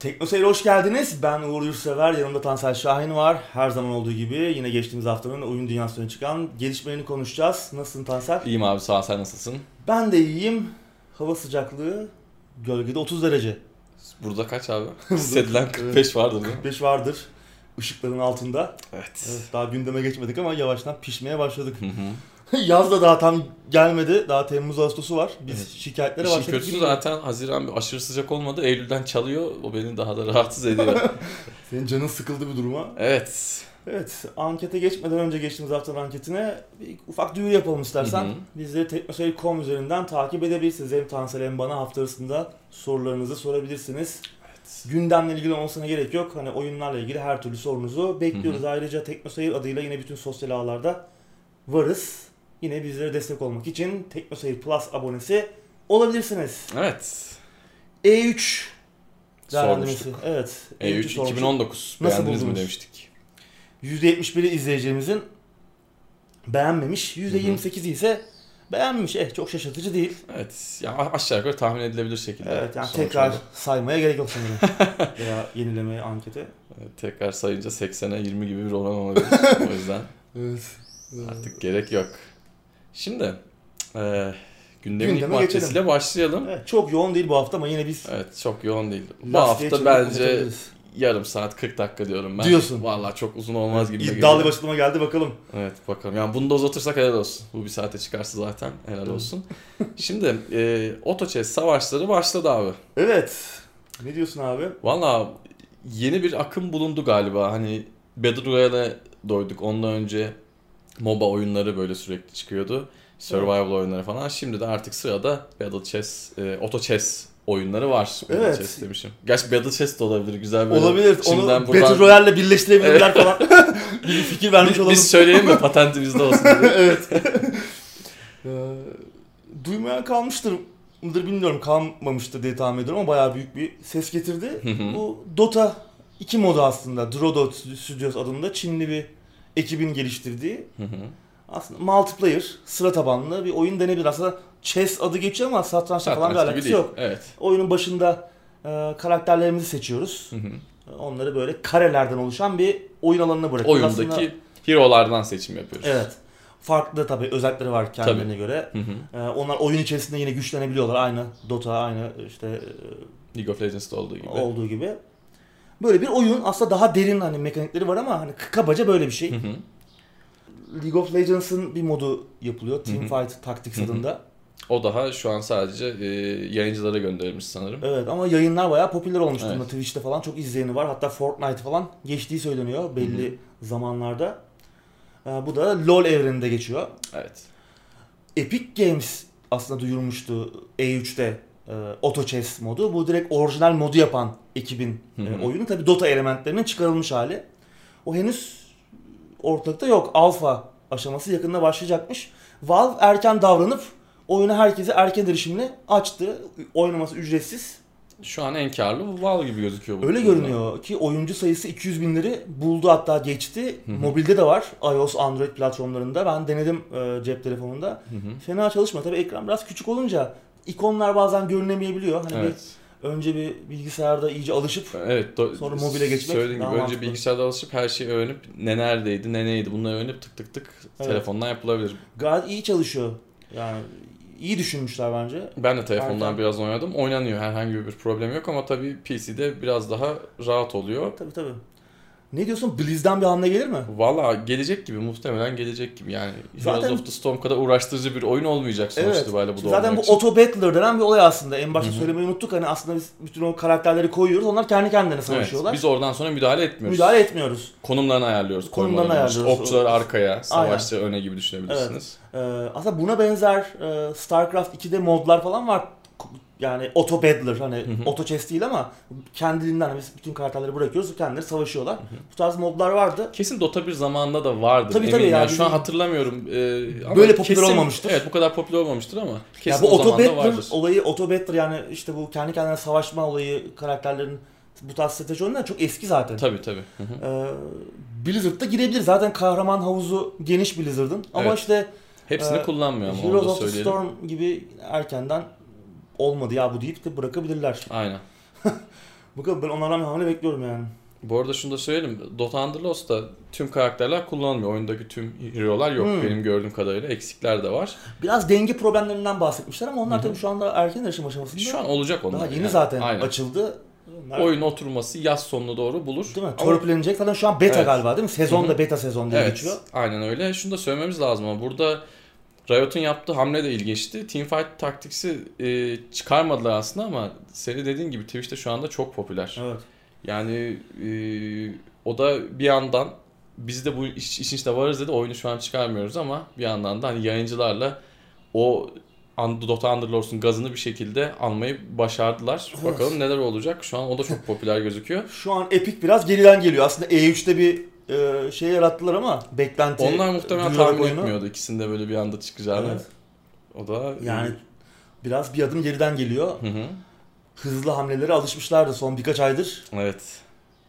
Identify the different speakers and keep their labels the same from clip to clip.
Speaker 1: Teknoseyir'e hoş geldiniz. Ben Uğur Yurtsever, yanımda Tansel Şahin var. Her zaman olduğu gibi yine geçtiğimiz haftanın oyun dünyasına çıkan gelişmelerini konuşacağız. Nasılsın Tansel?
Speaker 2: İyiyim abi sağ ol, sen nasılsın?
Speaker 1: Ben de iyiyim. Hava sıcaklığı gölgede 30 derece.
Speaker 2: Burada kaç abi? Hissedilen 45 vardır değil mi?
Speaker 1: 45 vardır ışıkların altında.
Speaker 2: Evet.
Speaker 1: Evet, daha gündeme geçmedik ama yavaştan pişmeye başladık.
Speaker 2: Hı hı.
Speaker 1: Yaz da daha tam gelmedi. Daha Temmuz Ağustos'u var. Biz
Speaker 2: Evet.
Speaker 1: şikayetlere
Speaker 2: İşin
Speaker 1: başladık.
Speaker 2: kötüsü
Speaker 1: gibi.
Speaker 2: zaten Haziran bir aşırı sıcak olmadı. Eylül'den çalıyor. O beni daha da rahatsız ediyor.
Speaker 1: Senin canın sıkıldı bir duruma.
Speaker 2: evet.
Speaker 1: Evet, ankete geçmeden önce geçtiğimiz haftanın anketine bir ufak duyuru yapalım istersen.
Speaker 2: Hı hı.
Speaker 1: Bizleri teknoseyir.com üzerinden takip edebilirsiniz. Hem Tansel hem bana hafta arasında sorularınızı sorabilirsiniz. Gündemle ilgili olmasına gerek yok. Hani oyunlarla ilgili her türlü sorunuzu bekliyoruz. Ayrıca Teknoseyir adıyla yine bütün sosyal ağlarda varız. Yine bizlere destek olmak için Teknoseyir Plus abonesi olabilirsiniz.
Speaker 2: Evet.
Speaker 1: E3 değerlendirmesi. Evet.
Speaker 2: E3
Speaker 1: sormuştuk.
Speaker 2: 2019.
Speaker 1: Nasıl
Speaker 2: Beğendiniz mi demiştik.
Speaker 1: %71'i izleyicilerimizin beğenmemiş. %28'i ise beğenmiş. Eh çok şaşırtıcı değil.
Speaker 2: Evet. Ya aşağı yukarı tahmin edilebilir şekilde.
Speaker 1: Evet yani
Speaker 2: sonuç
Speaker 1: tekrar saymaya gerek yok sanırım. Veya yenilemeye ankete.
Speaker 2: Evet, tekrar sayınca 80'e 20 gibi bir oran olabilir. o yüzden
Speaker 1: Evet.
Speaker 2: artık gerek yok. Şimdi e, gündemin ilk
Speaker 1: Gündeme
Speaker 2: maddesiyle
Speaker 1: geçelim.
Speaker 2: başlayalım.
Speaker 1: Evet, çok yoğun değil bu hafta ama yine biz
Speaker 2: Evet çok yoğun değil. Bu hafta bence yarım saat 40 dakika diyorum ben.
Speaker 1: Diyorsun.
Speaker 2: Vallahi çok uzun olmaz gibi
Speaker 1: İddialı
Speaker 2: geliyor.
Speaker 1: bir açıklama geldi bakalım.
Speaker 2: Evet bakalım. Yani bunu da uzatırsak helal olsun. Bu bir saate çıkarsa zaten helal olsun. Şimdi e, Auto Chess savaşları başladı abi.
Speaker 1: Evet. Ne diyorsun abi?
Speaker 2: Valla yeni bir akım bulundu galiba. Hani Battle Royale'e doyduk. Ondan önce MOBA oyunları böyle sürekli çıkıyordu. Survival oyunları falan. Şimdi de artık sırada Battle Chess, e, Auto Chess oyunları var. Battle
Speaker 1: Evet.
Speaker 2: Chess demişim. Gerçi Battle Chess de olabilir. Güzel böyle.
Speaker 1: Olabilir. Onu
Speaker 2: Şimdiden
Speaker 1: Battle
Speaker 2: buradan-
Speaker 1: Royale'le birleştirebilirler falan. bir fikir vermiş
Speaker 2: Biz,
Speaker 1: olalım.
Speaker 2: biz söyleyelim mi patenti bizde olsun diye.
Speaker 1: evet. Ee, duymayan kalmıştır mıdır bilmiyorum. Kalmamıştır diye tahmin ediyorum ama bayağı büyük bir ses getirdi. Bu Dota 2 modu aslında. Drodot Studios adında Çinli bir ekibin geliştirdiği
Speaker 2: Hı hı.
Speaker 1: aslında multiplayer, sıra tabanlı bir oyun denebilir. Aslında chess adı geçiyor ama satrançla falan bir alakası
Speaker 2: değil.
Speaker 1: yok.
Speaker 2: Evet.
Speaker 1: Oyunun başında e, karakterlerimizi seçiyoruz.
Speaker 2: Hı hı.
Speaker 1: Onları böyle karelerden oluşan bir oyun alanına bırakıyoruz.
Speaker 2: Oyundaki
Speaker 1: Aslında-
Speaker 2: hero'lardan seçim yapıyoruz.
Speaker 1: evet. Farklı tabii özellikleri var kendilerine göre.
Speaker 2: Hı hı.
Speaker 1: E, onlar oyun içerisinde yine güçlenebiliyorlar. Aynı Dota, aynı işte e,
Speaker 2: League of Legends'ta olduğu gibi.
Speaker 1: olduğu gibi. Böyle bir oyun aslında daha derin hani mekanikleri var ama hani kabaca böyle bir şey.
Speaker 2: Hı hı.
Speaker 1: League of Legends'ın bir modu yapılıyor. Team
Speaker 2: Hı hı.
Speaker 1: Fight Tactics
Speaker 2: Hı hı.
Speaker 1: adında.
Speaker 2: O daha şu an sadece e, yayıncılara gönderilmiş sanırım.
Speaker 1: Evet ama yayınlar bayağı popüler olmuş durumda.
Speaker 2: Evet.
Speaker 1: Twitch'te falan çok izleyeni var. Hatta Fortnite falan geçtiği söyleniyor belli zamanlarda. Ee, bu da LoL evreninde geçiyor.
Speaker 2: Evet.
Speaker 1: Epic Games aslında duyurmuştu E3'te e, Auto Chess modu. Bu direkt orijinal modu yapan ekibin e, oyunu. Tabi Dota elementlerinin çıkarılmış hali. O henüz ortalıkta yok. Alfa aşaması yakında başlayacakmış. Valve erken davranıp oyunu herkese erken erişimle açtı. Oynaması ücretsiz.
Speaker 2: Şu an en karlı Valve gibi gözüküyor. bu
Speaker 1: Öyle
Speaker 2: durumda.
Speaker 1: görünüyor ki oyuncu sayısı 200 binleri buldu hatta geçti. Mobilde de var. iOS, Android platformlarında. Ben denedim e, cep telefonunda. Fena çalışmıyor. Tabii ekran biraz küçük olunca ikonlar bazen görünemeyebiliyor. Hani
Speaker 2: Evet.
Speaker 1: bir, önce bir bilgisayarda iyice alışıp
Speaker 2: Evet. do-
Speaker 1: Sonra mobile geçmek
Speaker 2: Söylediğin
Speaker 1: daha
Speaker 2: gibi önce bilgisayarda alışıp her şeyi öğrenip ne neredeydi ne neydi bunları öğrenip tık tık tık
Speaker 1: Evet.
Speaker 2: telefondan yapılabilir.
Speaker 1: gayet iyi çalışıyor. Yani iyi düşünmüşler bence.
Speaker 2: Ben de telefondan
Speaker 1: Erken.
Speaker 2: biraz oynadım. Oynanıyor. Herhangi bir problem yok ama tabii PC'de biraz daha rahat oluyor.
Speaker 1: Tabii tabii. Ne diyorsun? Blizz'den bir hamle gelir mi?
Speaker 2: Valla gelecek gibi muhtemelen gelecek gibi yani.
Speaker 1: Zaten-
Speaker 2: Heroes of the Storm kadar uğraştırıcı bir oyun olmayacak sonuç
Speaker 1: Evet.
Speaker 2: itibariyle bu da
Speaker 1: Zaten bu
Speaker 2: için.
Speaker 1: Auto Battler denen bir olay aslında. En başta söylemeyi unuttuk. Hani aslında biz bütün o karakterleri koyuyoruz. Onlar kendi kendine
Speaker 2: Evet,
Speaker 1: savaşıyorlar.
Speaker 2: biz oradan sonra müdahale etmiyoruz.
Speaker 1: Müdahale etmiyoruz.
Speaker 2: Konumlarını ayarlıyoruz.
Speaker 1: Konumlarını ayarlıyoruz.
Speaker 2: Okçular arkaya, savaşçı öne gibi düşünebilirsiniz.
Speaker 1: Ee, aslında buna benzer e, StarCraft 2'de modlar falan var. Yani auto battler hani
Speaker 2: Hı
Speaker 1: chess değil ama kendiliğinden biz bütün karakterleri bırakıyoruz kendileri savaşıyorlar. Bu tarz modlar vardı.
Speaker 2: Kesin Dota bir zamanında da vardı.
Speaker 1: Tabii,
Speaker 2: eminim.
Speaker 1: tabii
Speaker 2: Yani
Speaker 1: yani
Speaker 2: şu an hatırlamıyorum. Ee, ama
Speaker 1: Böyle popüler
Speaker 2: kesin-
Speaker 1: olmamıştır.
Speaker 2: Evet bu kadar popüler olmamıştır ama
Speaker 1: Ya
Speaker 2: kesin
Speaker 1: bu
Speaker 2: o da
Speaker 1: battler
Speaker 2: vardır.
Speaker 1: olayı auto battler yani işte bu kendi kendine savaşma olayı karakterlerin bu tarz strateji oyunları çok eski zaten.
Speaker 2: Tabii tabii. Hı hı.
Speaker 1: Ee, Blizzard'da girebilir. Zaten kahraman havuzu geniş Blizzard'ın. Ama
Speaker 2: Evet.
Speaker 1: işte
Speaker 2: Hepsini
Speaker 1: Ee,
Speaker 2: kullanmıyor ama
Speaker 1: Heroes of the. Storm gibi erkenden olmadı ya bu deyip de bırakabilirler.
Speaker 2: Aynen.
Speaker 1: Bakalım ben onlardan bir hamle bekliyorum yani.
Speaker 2: Bu arada şunu da söyleyelim. Dota Underlost'ta tüm karakterler kullanılmıyor. Oyundaki tüm hero'lar yok
Speaker 1: Hmm.
Speaker 2: benim gördüğüm kadarıyla. Eksikler de var.
Speaker 1: Biraz denge problemlerinden bahsetmişler ama onlar
Speaker 2: Hı hı.
Speaker 1: tabii şu anda erken erişim aşamasında.
Speaker 2: Şu an olacak onlar.
Speaker 1: daha yeni
Speaker 2: yani.
Speaker 1: zaten
Speaker 2: Aynen.
Speaker 1: açıldı. Onlar,
Speaker 2: Oyun oturması yaz sonuna doğru bulur.
Speaker 1: Değil mi?
Speaker 2: Ama-
Speaker 1: Törpülenecek. Zaten şu an beta
Speaker 2: Evet.
Speaker 1: galiba değil mi? Sezon
Speaker 2: Hı
Speaker 1: da
Speaker 2: hı.
Speaker 1: beta sezon diye
Speaker 2: Evet,
Speaker 1: geçiyor.
Speaker 2: aynen öyle. Şunu da söylememiz lazım ama burada Riot'un yaptığı hamle de ilginçti. Teamfight Tactics'i e, çıkarmadılar aslında ama seni dediğin gibi Twitch'te şu anda çok popüler.
Speaker 1: Evet.
Speaker 2: Yani e, o da bir yandan biz de bu iş, işin içinde varız dedi oyunu şu an çıkarmıyoruz ama bir yandan da hani yayıncılarla o Dota Underlords'un gazını bir şekilde almayı başardılar.
Speaker 1: Evet.
Speaker 2: Bakalım neler olacak. Şu an o da çok popüler gözüküyor.
Speaker 1: Şu an Epic biraz geriden geliyor. Aslında E3'te bir e, şey yarattılar ama beklenti
Speaker 2: Onlar muhtemelen tahmin
Speaker 1: oyunu-
Speaker 2: etmiyordu ikisinde böyle bir anda çıkacağını.
Speaker 1: Evet.
Speaker 2: O da
Speaker 1: Yani biraz bir adım geriden geliyor.
Speaker 2: Hı hı.
Speaker 1: Hızlı hamlelere alışmışlardı son birkaç aydır.
Speaker 2: Evet.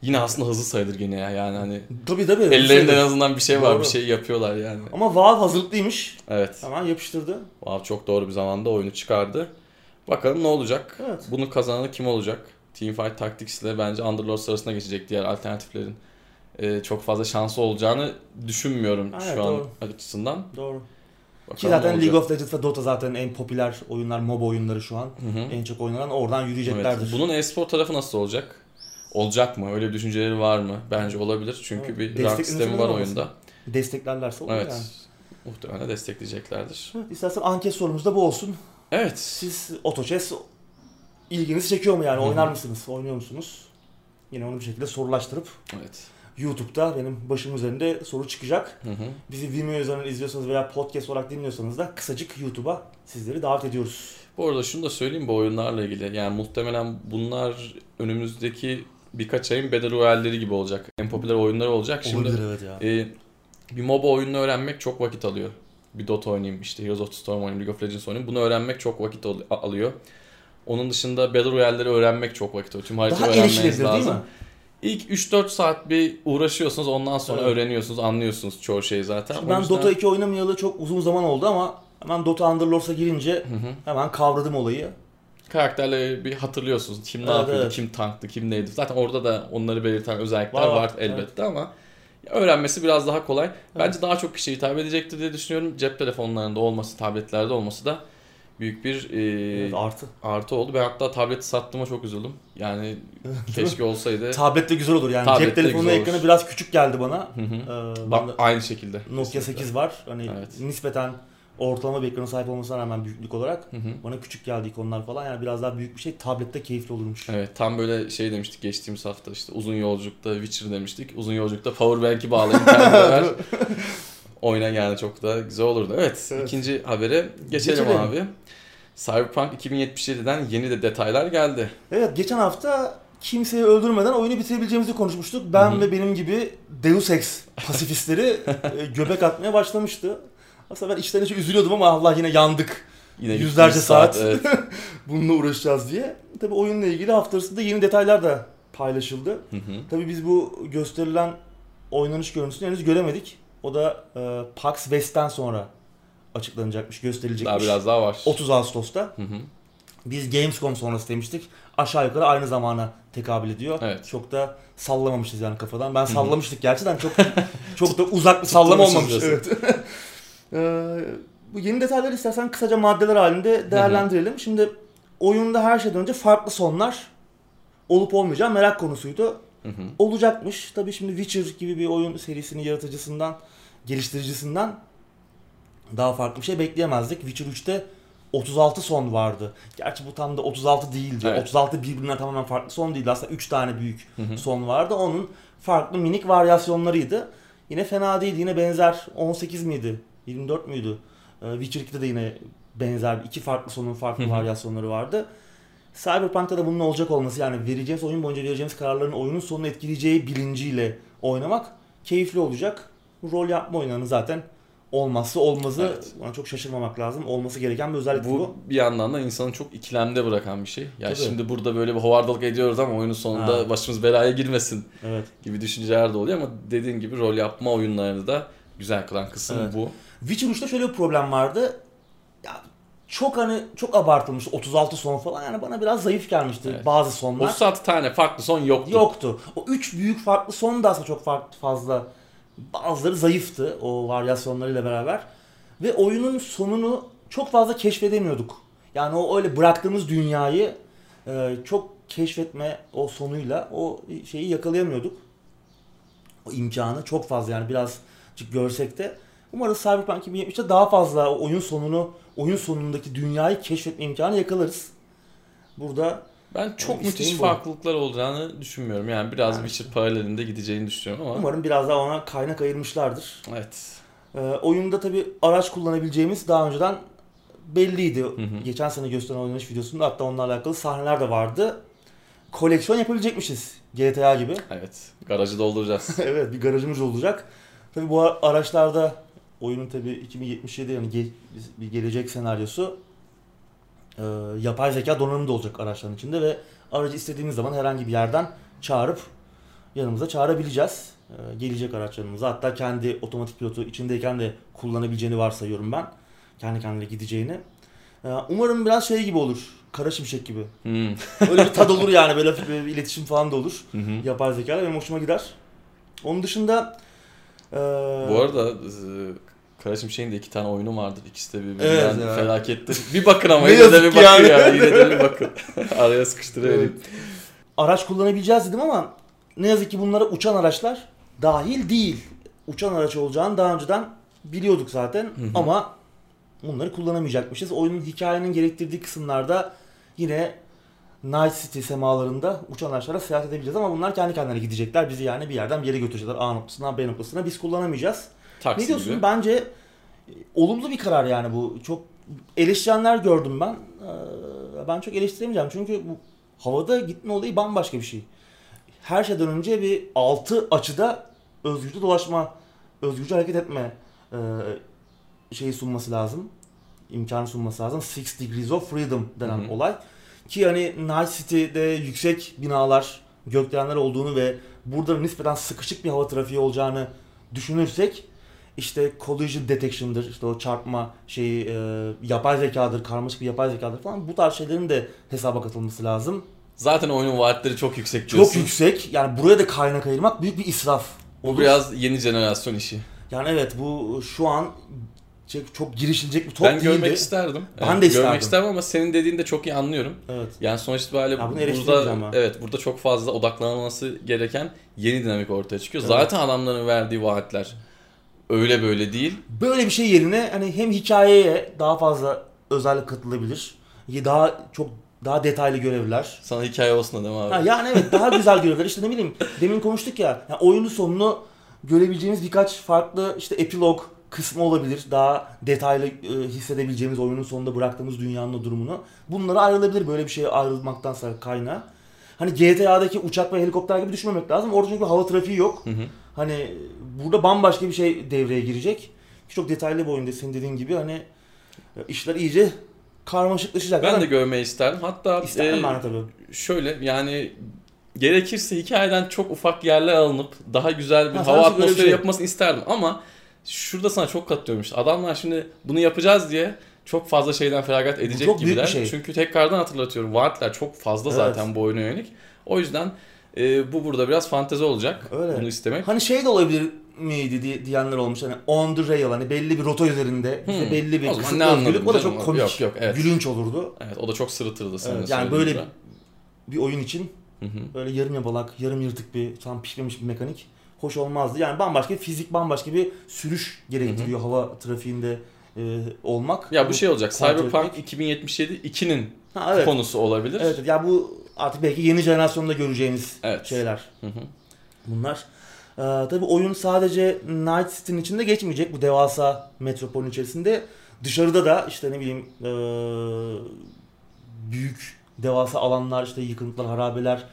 Speaker 2: Yine aslında hızlı sayılır gene ya. Yani hani
Speaker 1: Tabii tabii.
Speaker 2: ellerinde en azından bir şey var,
Speaker 1: Doğru.
Speaker 2: bir şey yapıyorlar yani.
Speaker 1: Ama Valve hazırlıklıymış.
Speaker 2: Evet.
Speaker 1: Hemen yapıştırdı.
Speaker 2: Wow, çok doğru bir zamanda oyunu çıkardı. Bakalım ne olacak?
Speaker 1: Evet.
Speaker 2: Bunu kazananı kim olacak? Teamfight Tactics ile bence Underlords arasına geçecek diğer alternatiflerin. Ee, çok fazla şansı olacağını düşünmüyorum
Speaker 1: Evet,
Speaker 2: şu an
Speaker 1: doğru.
Speaker 2: açısından.
Speaker 1: Doğru.
Speaker 2: Bakalım
Speaker 1: Ki zaten. League of Legends ve Dota zaten en popüler oyunlar, MOBA oyunları şu an.
Speaker 2: Hı hı.
Speaker 1: En çok oynanan oradan yürüyeceklerdir.
Speaker 2: Evet. Bunun e-spor tarafı nasıl olacak? Olacak mı? Öyle düşünceleri var mı? Bence olabilir. Çünkü
Speaker 1: Evet.
Speaker 2: bir
Speaker 1: Desteklemesi
Speaker 2: rank sistemi var
Speaker 1: olmasın?
Speaker 2: oyunda.
Speaker 1: Desteklerlerse olur
Speaker 2: Evet.
Speaker 1: yani.
Speaker 2: Muhtemelen destekleyeceklerdir.
Speaker 1: Evet, istersen anket sorumuz da bu olsun.
Speaker 2: Evet.
Speaker 1: Siz Otochess ilginizi çekiyor mu yani? Oynar mısınız? Oynuyor musunuz? Yine onu bir şekilde sorulaştırıp
Speaker 2: Evet.
Speaker 1: YouTube'da benim başım üzerinde soru çıkacak.
Speaker 2: Hı hı.
Speaker 1: Bizi Vimeo üzerinden izliyorsanız veya podcast olarak dinliyorsanız da kısacık YouTube'a sizleri davet ediyoruz.
Speaker 2: Bu arada şunu da söyleyeyim bu oyunlarla ilgili. Yani muhtemelen bunlar önümüzdeki birkaç ayın Battle Royale'leri gibi olacak. En popüler oyunları olacak. Şimdi
Speaker 1: evet ya.
Speaker 2: e, bir MOBA oyununu öğrenmek çok vakit alıyor. Bir Dota oynayayım, işte Heroes of the Storm oynayayım, League of Legends oynayayım. Bunu öğrenmek çok vakit al- alıyor. Onun dışında Battle Royale'leri öğrenmek çok vakit alıyor. Tüm haritaları
Speaker 1: Daha
Speaker 2: öğrenmeniz
Speaker 1: erişilebilir değil
Speaker 2: lazım.
Speaker 1: mi?
Speaker 2: İlk 3-4 saat bir uğraşıyorsunuz ondan sonra
Speaker 1: Evet.
Speaker 2: öğreniyorsunuz, anlıyorsunuz çoğu şeyi zaten. O
Speaker 1: Ben
Speaker 2: yüzden-
Speaker 1: Dota 2 oynamayalı çok uzun zaman oldu ama hemen Dota Underlords'a girince
Speaker 2: Hı hı.
Speaker 1: hemen kavradım olayı.
Speaker 2: karakterleri bir hatırlıyorsunuz. Kim ne
Speaker 1: Evet,
Speaker 2: yapıyordu,
Speaker 1: evet.
Speaker 2: kim tanktı, kim neydi. Zaten orada da onları belirten özellikler
Speaker 1: Var,
Speaker 2: var, elbette ama öğrenmesi biraz daha kolay. Bence daha çok kişiye hitap edecektir diye düşünüyorum. Cep telefonlarında olması, tabletlerde olması da büyük bir e,
Speaker 1: Evet, artı.
Speaker 2: artı oldu. Ben hatta tableti sattığıma çok üzüldüm. Yani keşke olsaydı.
Speaker 1: Tablet de güzel olur yani.
Speaker 2: Tablet
Speaker 1: Cep telefonunun ekranı biraz küçük geldi bana.
Speaker 2: Hı hı.
Speaker 1: Ee,
Speaker 2: Bak aynı şekilde.
Speaker 1: Nokia
Speaker 2: Kesinlikle.
Speaker 1: 8 var. Hani
Speaker 2: Evet.
Speaker 1: nispeten ortalama bir ekrana sahip olmasına rağmen büyüklük olarak
Speaker 2: Hı hı.
Speaker 1: bana küçük geldi ikonlar falan. Yani biraz daha büyük bir şey. Tablette keyifli olurmuş.
Speaker 2: Evet tam böyle şey demiştik geçtiğimiz hafta işte uzun yolculukta Witcher demiştik. Uzun yolculukta Powerbank'i ver. Oyna yani çok da güzel olurdu. Evet,
Speaker 1: Evet.
Speaker 2: ikinci habere geçelim,
Speaker 1: Geçelim.
Speaker 2: abi. Cyberpunk 2077'den yeni de detaylar geldi.
Speaker 1: Evet geçen hafta kimseyi öldürmeden oyunu bitirebileceğimizi konuşmuştuk. Ben
Speaker 2: Hı hı.
Speaker 1: ve benim gibi Deus Ex pasifistleri e, göbek atmaya başlamıştı. Aslında ben içten içe üzülüyordum ama Allah yine yandık.
Speaker 2: Yine
Speaker 1: Yüzlerce
Speaker 2: gittiğimiz
Speaker 1: saat.
Speaker 2: evet.
Speaker 1: Bununla uğraşacağız diye. Tabi oyunla ilgili hafta arasında yeni detaylar da paylaşıldı.
Speaker 2: Hı hı.
Speaker 1: Tabi biz bu gösterilen oynanış görüntüsünü henüz göremedik. O da e, PAX West'ten sonra açıklanacakmış,
Speaker 2: Daha
Speaker 1: gösterilecekmiş.
Speaker 2: biraz daha var.
Speaker 1: 30 Ağustos'ta.
Speaker 2: Hı hı.
Speaker 1: Biz Gamescom sonrası demiştik. Aşağı yukarı aynı zamana tekabül ediyor.
Speaker 2: Evet.
Speaker 1: Çok da sallamamışız yani kafadan. Ben
Speaker 2: hı.
Speaker 1: sallamıştık gerçekten çok çok da uzak bir sallama olmamış. Evet. Ee, bu yeni detayları istersen kısaca maddeler halinde değerlendirelim. Şimdi oyunda her şeyden önce farklı sonlar olup olmayacağı merak konusuydu.
Speaker 2: Hı hı.
Speaker 1: Olacakmış. Tabii şimdi Witcher gibi bir oyun serisinin yaratıcısından, geliştiricisinden daha farklı bir şey bekleyemezdik. Witcher 3'te 36 son vardı. Gerçi bu tam da 36 değildi.
Speaker 2: Evet.
Speaker 1: 36 birbirinden tamamen farklı son değildi. Aslında 3 tane büyük
Speaker 2: Hı hı.
Speaker 1: son vardı. Onun farklı minik varyasyonlarıydı. Yine fena değildi. Yine benzer 18 miydi? 24 müydü? Ee, Witcher 2'de de yine benzer iki farklı sonun farklı varyasyonları vardı. Cyberpunk'ta da bunun olacak olması yani vereceğimiz oyun boyunca vereceğimiz kararların oyunun sonunu etkileyeceği bilinciyle oynamak keyifli olacak. Rol yapma oyunlarının zaten olmazsa olmazı
Speaker 2: Evet.
Speaker 1: buna çok şaşırmamak lazım. Olması gereken bir özellik bu.
Speaker 2: Bu bir yandan da insanı çok ikilemde bırakan bir şey. Ya
Speaker 1: Tabii.
Speaker 2: şimdi burada böyle bir hovardalık ediyoruz ama oyunun sonunda
Speaker 1: Ha.
Speaker 2: başımız belaya girmesin
Speaker 1: Evet.
Speaker 2: gibi düşünceler de oluyor ama dediğin gibi rol yapma oyunlarını da güzel kılan kısım
Speaker 1: Evet.
Speaker 2: bu.
Speaker 1: Witcher 3'te şöyle bir problem vardı. Çok hani çok abartılmış 36 son falan yani bana biraz zayıf gelmişti
Speaker 2: Evet.
Speaker 1: bazı sonlar.
Speaker 2: 36 tane farklı son yoktu.
Speaker 1: Yoktu. O üç büyük farklı son da aslında çok farklı fazla. Bazıları zayıftı o varyasyonlarıyla beraber. Ve oyunun sonunu çok fazla keşfedemiyorduk. Yani o öyle bıraktığımız dünyayı e, çok keşfetme o sonuyla o şeyi yakalayamıyorduk. O imkanı çok fazla yani birazcık görsek de. Umarız Cyberpunk 2070'te daha fazla oyun sonunu, oyun sonundaki dünyayı keşfetme imkanı yakalarız. Burada
Speaker 2: Ben çok
Speaker 1: Yani
Speaker 2: müthiş
Speaker 1: isteğim bu.
Speaker 2: farklılıklar olacağını düşünmüyorum. Yani biraz
Speaker 1: Yani
Speaker 2: Witcher paralelinde gideceğini düşünüyorum ama.
Speaker 1: umarım biraz daha ona kaynak ayırmışlardır.
Speaker 2: Evet.
Speaker 1: Ee, oyunda tabi araç kullanabileceğimiz daha önceden belliydi.
Speaker 2: hı.
Speaker 1: Geçen sene gösteren oynanış videosunda hatta onunla alakalı sahneler de vardı. Koleksiyon yapabilecekmişiz GTA gibi.
Speaker 2: Evet. Garajı dolduracağız.
Speaker 1: evet bir garajımız olacak. Tabi bu ara- araçlarda oyunun tabi 2077 yani ge- bir gelecek senaryosu e, yapay zeka donanımı da olacak araçların içinde ve aracı istediğimiz zaman herhangi bir yerden çağırıp yanımıza çağırabileceğiz. E, gelecek araçlarımıza hatta kendi otomatik pilotu içindeyken de kullanabileceğini varsayıyorum ben. Kendi kendine gideceğini. E, umarım biraz şey gibi olur. Kara şimşek gibi.
Speaker 2: Hmm.
Speaker 1: Öyle bir tad olur yani böyle bir iletişim falan da olur.
Speaker 2: Hı hı.
Speaker 1: Yapay zeka benim hoşuma gider. Onun dışında e,
Speaker 2: Bu arada Kara Şimşek'in de iki tane oyunu vardır. İkisi de birbirinden
Speaker 1: Evet ya.
Speaker 2: felakettir. Bir bakın ama
Speaker 1: Ne
Speaker 2: yine de bir bakın
Speaker 1: yani.
Speaker 2: ya. Yine de bir bakın. Araya sıkıştırıvereyim.
Speaker 1: Evet. araç kullanabileceğiz dedim ama ne yazık ki bunlara uçan araçlar dahil değil. Uçan araç olacağını daha önceden biliyorduk zaten
Speaker 2: Hı hı.
Speaker 1: ama bunları kullanamayacakmışız. Oyunun hikayenin gerektirdiği kısımlarda yine Night City semalarında uçan araçlara seyahat edebileceğiz ama bunlar kendi kendilerine gidecekler. Bizi yani bir yerden bir yere götürecekler. A noktasından B noktasına biz kullanamayacağız.
Speaker 2: Taksi
Speaker 1: Ne diyorsun?
Speaker 2: gibi.
Speaker 1: Bence e, olumlu bir karar yani bu. Çok eleştirenler gördüm ben. Ee, Ben çok eleştiremeyeceğim çünkü bu havada gitme olayı bambaşka bir şey. Her şeyden önce bir altı açıda özgürce dolaşma, özgürce hareket etme e, şeyi sunması lazım. imkanı sunması lazım. Six Degrees of Freedom denen
Speaker 2: Hı hı.
Speaker 1: olay. Ki hani Night City'de yüksek binalar, gökdelenler olduğunu ve burada nispeten sıkışık bir hava trafiği olacağını düşünürsek işte collision detection'dır, işte o çarpma şeyi, e, yapay zekadır, karmaşık bir yapay zekadır falan bu tarz şeylerin de hesaba katılması lazım.
Speaker 2: Zaten oyunun vaatleri çok yüksek
Speaker 1: Çok
Speaker 2: diyorsun.
Speaker 1: yüksek. Yani buraya da kaynak ayırmak büyük bir israf.
Speaker 2: Bu
Speaker 1: olur.
Speaker 2: biraz yeni jenerasyon işi.
Speaker 1: Yani evet bu şu an çok, çok girişilecek bir top
Speaker 2: ben görmek
Speaker 1: değildi.
Speaker 2: isterdim.
Speaker 1: Ben
Speaker 2: Evet,
Speaker 1: de isterdim.
Speaker 2: Görmek isterdim ama senin dediğini de çok iyi anlıyorum.
Speaker 1: Evet.
Speaker 2: Yani sonuç itibariyle
Speaker 1: Ya
Speaker 2: burada
Speaker 1: ama.
Speaker 2: evet burada çok fazla odaklanılması gereken yeni dinamik ortaya çıkıyor.
Speaker 1: Evet.
Speaker 2: Zaten adamların verdiği vaatler öyle böyle değil.
Speaker 1: Böyle bir şey yerine hani hem hikayeye daha fazla özellik katılabilir. Daha çok daha detaylı görevler.
Speaker 2: Sana hikaye olsun da değil mi abi?
Speaker 1: Ha, yani evet daha güzel görevler. İşte ne bileyim demin konuştuk ya. Yani oyunun sonunu görebileceğimiz birkaç farklı işte epilog kısmı olabilir. Daha detaylı e, hissedebileceğimiz oyunun sonunda bıraktığımız dünyanın durumunu. Bunlara ayrılabilir böyle bir şeye ayrılmaktansa kaynağı. Hani GTA'daki uçak ve helikopter gibi düşünmemek lazım. Orada çünkü hava trafiği yok.
Speaker 2: Hı hı.
Speaker 1: Hani burada bambaşka bir şey devreye girecek. Çok detaylı bir oyunda senin dediğin gibi hani e, işler iyice karmaşıklaşacak.
Speaker 2: Ben de görmeyi isterdim. Hatta
Speaker 1: isterim
Speaker 2: e,
Speaker 1: ben tabii.
Speaker 2: şöyle yani gerekirse hikayeden çok ufak yerler alınıp daha güzel bir
Speaker 1: Ha,
Speaker 2: hava atmosferi
Speaker 1: şey.
Speaker 2: yapmasını isterdim ama şurada sana çok katılıyorum işte. Adamlar şimdi bunu yapacağız diye çok fazla şeyden feragat edecek
Speaker 1: çok
Speaker 2: gibiler.
Speaker 1: bir şey.
Speaker 2: Çünkü tekrardan hatırlatıyorum vaatler çok fazla
Speaker 1: Evet.
Speaker 2: zaten bu oyuna yönelik. O yüzden e, bu burada biraz fantezi olacak.
Speaker 1: Öyle.
Speaker 2: Bunu istemek.
Speaker 1: Hani şey de olabilir miydi diye, diyenler olmuş hani on the rail hani belli bir rota üzerinde işte
Speaker 2: Hmm.
Speaker 1: belli bir kısıtlı özgürlük o da çok komik.
Speaker 2: Yok, yok, evet.
Speaker 1: Gülünç olurdu.
Speaker 2: Evet o da çok sırıtırdı senin
Speaker 1: Evet, yani böyle
Speaker 2: gibi.
Speaker 1: bir oyun için
Speaker 2: Hı hı.
Speaker 1: böyle yarım yabalak, yarım yırtık bir tam pişmemiş bir mekanik hoş olmazdı. Yani bambaşka bir fizik, bambaşka bir sürüş gerektiriyor hava trafiğinde e, olmak.
Speaker 2: Ya bu şey olacak. Cyberpunk
Speaker 1: etmek.
Speaker 2: 2077 2'nin
Speaker 1: Ha, evet.
Speaker 2: konusu olabilir.
Speaker 1: Evet, ya bu artık belki yeni jenerasyonda göreceğimiz
Speaker 2: Evet.
Speaker 1: şeyler.
Speaker 2: Hı hı.
Speaker 1: Bunlar. Ee, tabii oyun sadece Night City'nin içinde geçmeyecek bu devasa metropolün içerisinde. Dışarıda da işte ne bileyim ee, büyük devasa alanlar işte yıkıntılar, harabeler,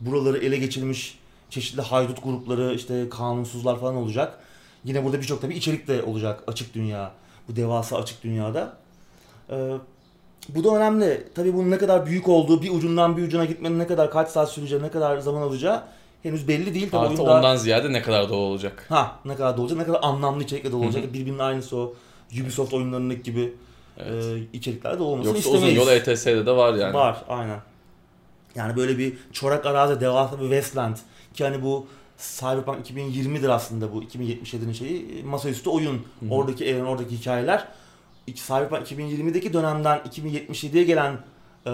Speaker 1: buraları ele geçirmiş çeşitli haydut grupları, işte kanunsuzlar falan olacak. Yine burada birçok tabii içerik de olacak açık dünya. Bu devasa açık dünyada. Ee, bu da önemli. Tabii bunun ne kadar büyük olduğu, bir ucundan bir ucuna gitmenin ne kadar kaç saat süreceği, ne kadar zaman alacağı henüz belli değil. Tabii
Speaker 2: Artı ondan ziyade ne kadar doğal olacak.
Speaker 1: ha ne kadar dolu olacak, ne kadar anlamlı içerikle dolu olacak. Birbirinin aynısı o Ubisoft oyunlarındaki gibi
Speaker 2: Evet.
Speaker 1: e, içeriklerde olmasını
Speaker 2: Yoksa uzun
Speaker 1: istemeyiz.
Speaker 2: yol ETS'de de var yani.
Speaker 1: Var aynen. Yani böyle bir çorak arazi devasa bir wasteland ki hani bu Cyberpunk 2020'dir aslında bu 2077'nin şeyi masaüstü oyun
Speaker 2: Hı hı.
Speaker 1: oradaki evren oradaki hikayeler Cyberpunk 2020'deki dönemden 2077'ye gelen e,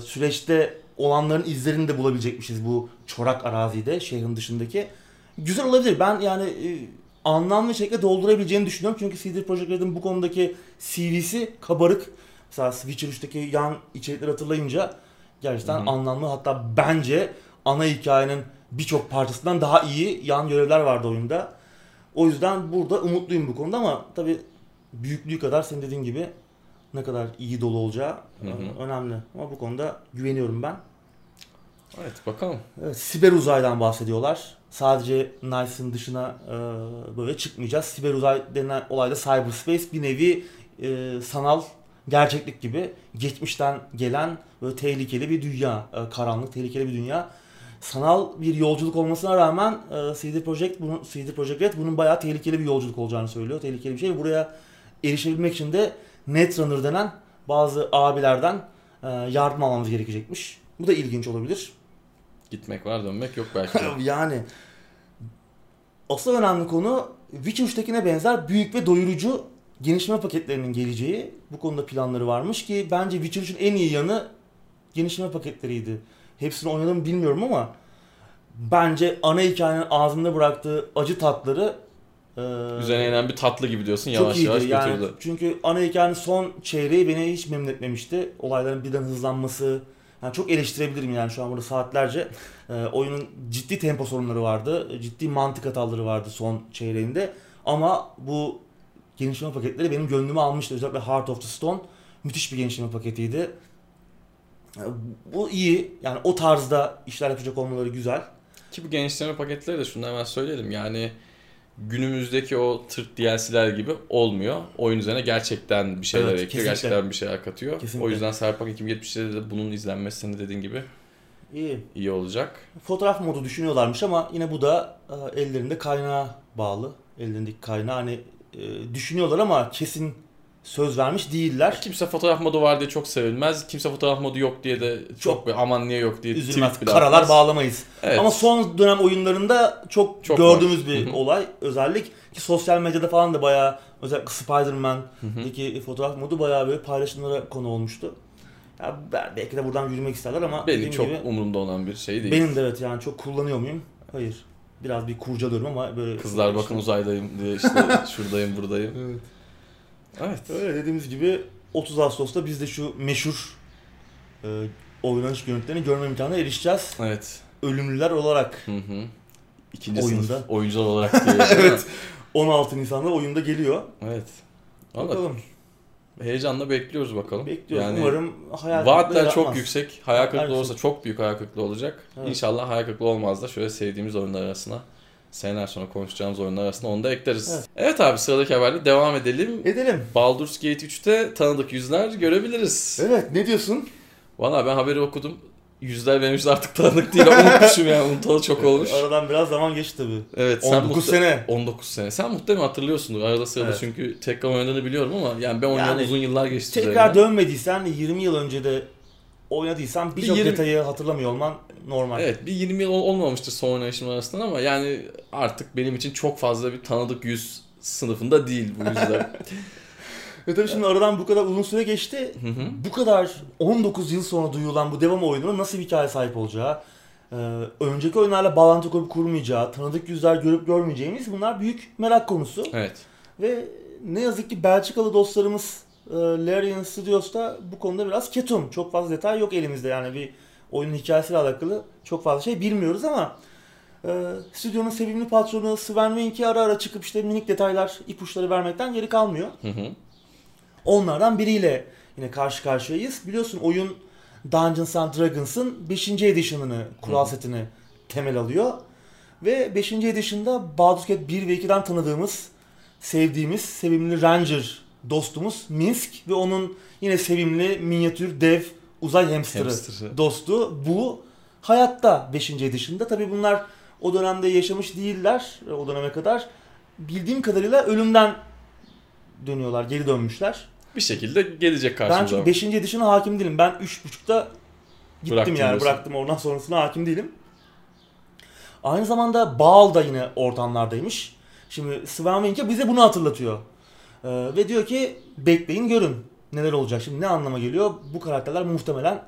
Speaker 1: süreçte olanların izlerini de bulabilecekmişiz bu çorak arazide şehrin dışındaki. Güzel olabilir. Ben yani e, anlamlı şekilde doldurabileceğini düşünüyorum. Çünkü CD Projekt Red'in bu konudaki CV'si kabarık. Mesela Witcher 3'teki yan içerikleri hatırlayınca gerçekten
Speaker 2: Hı hı.
Speaker 1: anlamlı. Hatta bence ana hikayenin birçok parçasından daha iyi yan görevler vardı oyunda. O yüzden burada umutluyum bu konuda ama tabii büyüklüğü kadar senin dediğin gibi ne kadar iyi dolu olacağı
Speaker 2: Hı hı.
Speaker 1: e, önemli. Ama bu konuda güveniyorum ben.
Speaker 2: Evet bakalım.
Speaker 1: Evet, siber uzaydan bahsediyorlar. Sadece Nice'ın dışına e, böyle çıkmayacağız. Siber uzay denilen olayda cyberspace bir nevi e, sanal gerçeklik gibi geçmişten gelen böyle tehlikeli bir dünya, e, karanlık tehlikeli bir dünya. Sanal bir yolculuk olmasına rağmen e, CD Projekt bunun CD Projekt Red bunun bayağı tehlikeli bir yolculuk olacağını söylüyor. Tehlikeli bir şey. Buraya erişebilmek için de Netrunner denen bazı abilerden e, yardım almamız gerekecekmiş. Bu da ilginç olabilir.
Speaker 2: Gitmek var dönmek yok belki.
Speaker 1: yani asıl önemli konu Witcher 3'tekine benzer büyük ve doyurucu genişleme paketlerinin geleceği. Bu konuda planları varmış ki bence Witcher 3'ün en iyi yanı genişleme paketleriydi. Hepsini oynadım bilmiyorum ama bence ana hikayenin ağzında bıraktığı acı tatları e,
Speaker 2: Üzerine inen bir tatlı gibi diyorsun yavaş
Speaker 1: iyiydi.
Speaker 2: yavaş
Speaker 1: yani,
Speaker 2: götürdü.
Speaker 1: çünkü ana hikayenin son çeyreği beni hiç memnun etmemişti. Olayların birden hızlanması. Yani çok eleştirebilirim yani şu an burada saatlerce. Ee, oyunun ciddi tempo sorunları vardı. Ciddi mantık hataları vardı son çeyreğinde. Ama bu genişleme paketleri benim gönlümü almıştı. Özellikle Heart of the Stone müthiş bir genişleme paketiydi. Bu iyi. Yani o tarzda işler yapacak olmaları güzel.
Speaker 2: Ki bu genişleme paketleri de şunu hemen söyleyelim yani günümüzdeki o tırt DLC'ler gibi olmuyor. Oyun üzerine gerçekten bir şeyler
Speaker 1: Evet,
Speaker 2: ekliyor,
Speaker 1: kesinlikle.
Speaker 2: gerçekten bir şeyler katıyor.
Speaker 1: Kesinlikle.
Speaker 2: O yüzden Cyberpunk 2077'de de bunun izlenmesi dediğin gibi
Speaker 1: İyi.
Speaker 2: iyi olacak.
Speaker 1: Fotoğraf modu düşünüyorlarmış ama yine bu da e, ellerinde kaynağa bağlı. Ellerindeki kaynağı hani e, düşünüyorlar ama kesin söz vermiş değiller.
Speaker 2: Kimse fotoğraf modu var diye çok sevilmez. Kimse fotoğraf modu yok diye de çok,
Speaker 1: Çok
Speaker 2: aman niye yok diye
Speaker 1: Üzülmez.
Speaker 2: bile
Speaker 1: Karalar
Speaker 2: atmaz.
Speaker 1: bağlamayız.
Speaker 2: Evet.
Speaker 1: Ama son dönem oyunlarında çok,
Speaker 2: Çok
Speaker 1: gördüğümüz
Speaker 2: var.
Speaker 1: bir olay. Özellik ki sosyal medyada falan da bayağı özellikle. Spider-Man'deki fotoğraf modu bayağı böyle paylaşımlara konu olmuştu. Ya ben, belki de buradan yürümek isterler ama
Speaker 2: Benim çok
Speaker 1: gibi,
Speaker 2: umurumda olan bir şey değil.
Speaker 1: benim de evet yani çok kullanıyor muyum? Hayır. Biraz bir kurcalıyorum ama böyle
Speaker 2: Kızlar bakın uzaydayım diye işte şuradayım buradayım.
Speaker 1: Evet.
Speaker 2: Evet.
Speaker 1: Öyle dediğimiz gibi 30 Ağustos'ta biz de şu meşhur e, oynanış görüntülerini görme imkanına erişeceğiz.
Speaker 2: Evet.
Speaker 1: Ölümlüler olarak.
Speaker 2: Hı hı. İkinci
Speaker 1: Oyunda.
Speaker 2: sınıf oyuncular olarak diye.
Speaker 1: evet. 16 Nisan'da oyunda geliyor.
Speaker 2: Evet.
Speaker 1: Bakalım.
Speaker 2: heyecanla bekliyoruz bakalım.
Speaker 1: Bekliyoruz.
Speaker 2: Yani
Speaker 1: Umarım hayal
Speaker 2: vaatler çok yüksek. Hayal kırıklığı olursa çok büyük hayal kırıklığı olacak.
Speaker 1: Evet.
Speaker 2: İnşallah hayal kırıklığı olmaz da şöyle sevdiğimiz oyunlar arasına seneler sonra konuşacağımız oyunlar arasında onu da ekleriz.
Speaker 1: Evet.
Speaker 2: Evet, abi sıradaki haberle devam edelim.
Speaker 1: Edelim.
Speaker 2: Baldur's Gate 3'te tanıdık yüzler görebiliriz.
Speaker 1: Evet ne diyorsun?
Speaker 2: Valla ben haberi okudum. Yüzler benim için artık tanıdık değil. Unutmuşum yani. Unutalı çok olmuş.
Speaker 1: Aradan biraz zaman geçti tabii.
Speaker 2: Evet sen
Speaker 1: 19
Speaker 2: muhte-
Speaker 1: sene.
Speaker 2: 19 sene. Sen muhtemelen hatırlıyorsundur arada sırada
Speaker 1: Evet.
Speaker 2: çünkü tekrar oynadığını biliyorum ama yani ben oynayalı
Speaker 1: Yani
Speaker 2: uzun yıllar geçti
Speaker 1: Tekrar
Speaker 2: üzerinden.
Speaker 1: dönmediysen 20 yıl önce de oynadıysan birçok
Speaker 2: Bir yirmi-
Speaker 1: detayı hatırlamıyor olman normal.
Speaker 2: Evet bir 20 yıl ol- olmamıştır son oynayışım arasından ama yani artık benim için çok fazla bir tanıdık yüz sınıfında değil bu yüzler.
Speaker 1: Ve tabii şimdi aradan bu kadar uzun süre geçti.
Speaker 2: Hı hı.
Speaker 1: Bu kadar 19 yıl sonra duyulan bu devam oyununun nasıl bir hikaye sahip olacağı, e, önceki oyunlarla bağlantı kurup kurmayacağı, tanıdık yüzler görüp görmeyeceğimiz bunlar büyük merak konusu.
Speaker 2: evet.
Speaker 1: Ve ne yazık ki Belçikalı dostlarımız e, Larian Studios'ta bu konuda biraz ketum. Çok fazla detay yok elimizde yani bir oyunun hikayesiyle alakalı çok fazla şey bilmiyoruz ama e, stüdyonun sevimli patronu Sven Wink'i ara ara çıkıp işte minik detaylar, ipuçları vermekten geri kalmıyor.
Speaker 2: Hı hı.
Speaker 1: Onlardan biriyle yine karşı karşıyayız. Biliyorsun oyun Dungeons and Dragons'ın 5. edition'ını, kural
Speaker 2: Hı.
Speaker 1: setini temel alıyor. Ve 5. edition'da Baldur's Gate 1 ve 2'den tanıdığımız, sevdiğimiz, sevimli Ranger dostumuz Minsk ve onun yine sevimli minyatür dev uzay hamsterı
Speaker 2: Hamster'ı.
Speaker 1: dostu bu hayatta 5. edition'da. Tabii bunlar o dönemde yaşamış değiller o döneme kadar. Bildiğim kadarıyla ölümden dönüyorlar, geri dönmüşler.
Speaker 2: bir şekilde gelecek
Speaker 1: Ben
Speaker 2: karşımıza.
Speaker 1: çünkü 5. edişine hakim değilim. Ben 3.5'ta gittim
Speaker 2: Bıraktım
Speaker 1: yani
Speaker 2: diyorsun.
Speaker 1: bıraktım. Oradan sonrasına hakim değilim. Aynı zamanda Baal da yine ortamlardaymış. Şimdi Sven Vink'e bize bunu hatırlatıyor. Ee, ve diyor ki bekleyin görün neler olacak. Şimdi ne anlama geliyor? Bu karakterler muhtemelen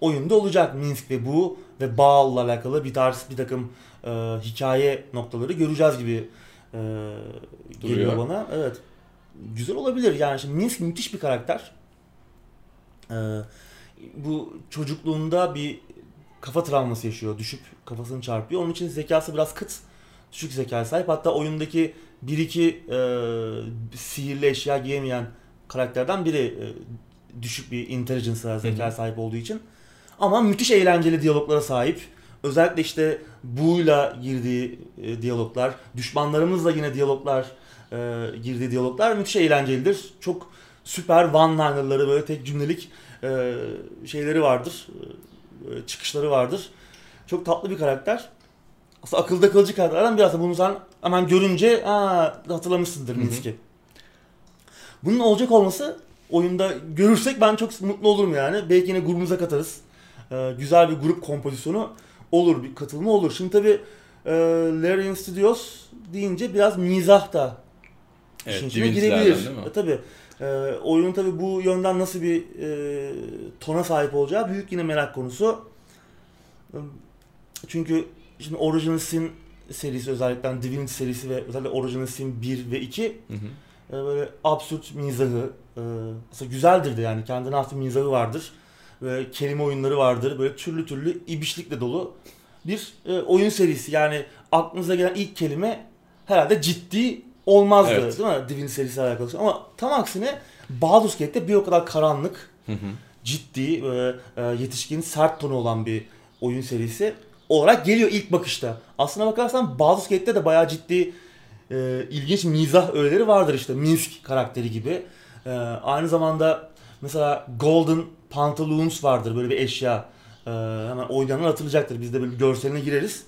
Speaker 1: oyunda olacak. Minsk ve bu ve Baal'la alakalı bir tarz bir takım e, hikaye noktaları göreceğiz gibi e, geliyor
Speaker 2: Duruyor.
Speaker 1: bana. Evet. Güzel olabilir yani. Şimdi Minsk müthiş bir karakter. Ee, bu çocukluğunda bir kafa travması yaşıyor. Düşüp kafasını çarpıyor. Onun için zekası biraz kıt. Düşük zekaya sahip. Hatta oyundaki bir iki e, sihirli eşya giyemeyen karakterden biri e, düşük bir intelligence'a zekaya sahip olduğu için. Ama müthiş eğlenceli diyaloglara sahip. Özellikle işte Bu'yla girdiği e, diyaloglar, düşmanlarımızla yine diyaloglar, e, girdiği diyaloglar müthiş eğlencelidir. Çok süper one-liner'ları böyle tek cümlelik e, şeyleri vardır. E, çıkışları vardır. Çok tatlı bir karakter. Aslında akılda kalıcı karakterlerden bir aslında bunu sen hemen görünce aa, hatırlamışsındır. Minsk'i. Bunun olacak olması oyunda görürsek ben çok mutlu olurum yani. Belki yine grubumuza katarız. Ee, güzel bir grup kompozisyonu olur, bir katılımı olur. Şimdi tabi e, Larian Studios deyince biraz mizah da
Speaker 2: Evet,
Speaker 1: işin içine girebilir. E, tabii. E, oyunun tabi bu yönden nasıl bir e, tona sahip olacağı büyük yine merak konusu. Çünkü şimdi Original Sin serisi özellikle Divinity serisi ve özellikle Original Sin 1 ve 2
Speaker 2: Hı hı.
Speaker 1: e, böyle absürt mizahı e, aslında güzeldir de yani kendine has bir mizahı vardır. Böyle kelime oyunları vardır. Böyle türlü türlü ibişlikle dolu bir e, oyun serisi. Yani aklınıza gelen ilk kelime herhalde ciddi olmazdı
Speaker 2: Evet.
Speaker 1: değil mi? Divin serisi alakalı. Ama tam aksine Baldur's Gate'de bir o kadar karanlık,
Speaker 2: Hı hı.
Speaker 1: ciddi, e, yetişkin, sert tonu olan bir oyun serisi olarak geliyor ilk bakışta. Aslına bakarsan Baldur's Gate'de de bayağı ciddi e, ilginç mizah öğeleri vardır işte Minsk karakteri gibi. E, aynı zamanda mesela Golden Pantaloons vardır böyle bir eşya. E, hemen oynayanlar hatırlayacaktır. Biz de böyle görseline gireriz.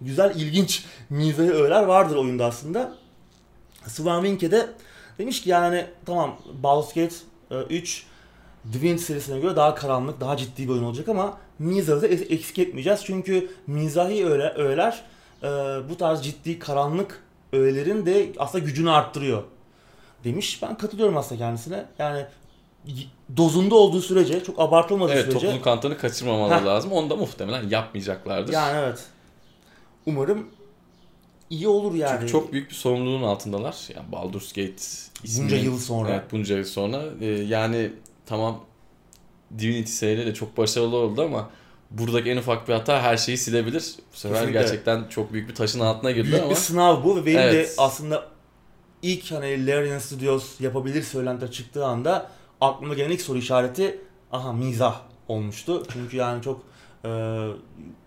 Speaker 1: Güzel ilginç mizahi öğeler vardır oyunda aslında. Swan Winke de demiş ki yani tamam Baldur's Gate e, 3 Divinity serisine göre daha karanlık, daha ciddi bir oyun olacak ama mizahı da eksik etmeyeceğiz. Çünkü mizahi öğe, öğeler e, bu tarz ciddi karanlık öğelerin de aslında gücünü arttırıyor demiş. Ben katılıyorum aslında kendisine. Yani dozunda olduğu sürece, çok abartılmadığı
Speaker 2: Evet
Speaker 1: sürece.
Speaker 2: topluluk kantını kaçırmamaları
Speaker 1: Heh.
Speaker 2: lazım. Onu da muhtemelen yapmayacaklardır.
Speaker 1: Yani evet. Umarım iyi olur yani.
Speaker 2: Çünkü çok büyük bir sorumluluğun altındalar. Yani Baldur's Gate ismini...
Speaker 1: Bunca yıl sonra.
Speaker 2: Evet bunca yıl sonra. Ee, yani tamam Divinity serileri de çok başarılı oldu ama buradaki en ufak bir hata her şeyi silebilir. Bu sefer
Speaker 1: Kesinlikle.
Speaker 2: gerçekten çok büyük bir taşın altına girdiler
Speaker 1: Büyük
Speaker 2: ama
Speaker 1: bir sınav bu ve benim de
Speaker 2: Evet.
Speaker 1: aslında ilk hani Larian Studios yapabilir söylentiler çıktığı anda aklıma gelen ilk soru işareti aha mizah olmuştu. Çünkü yani çok e,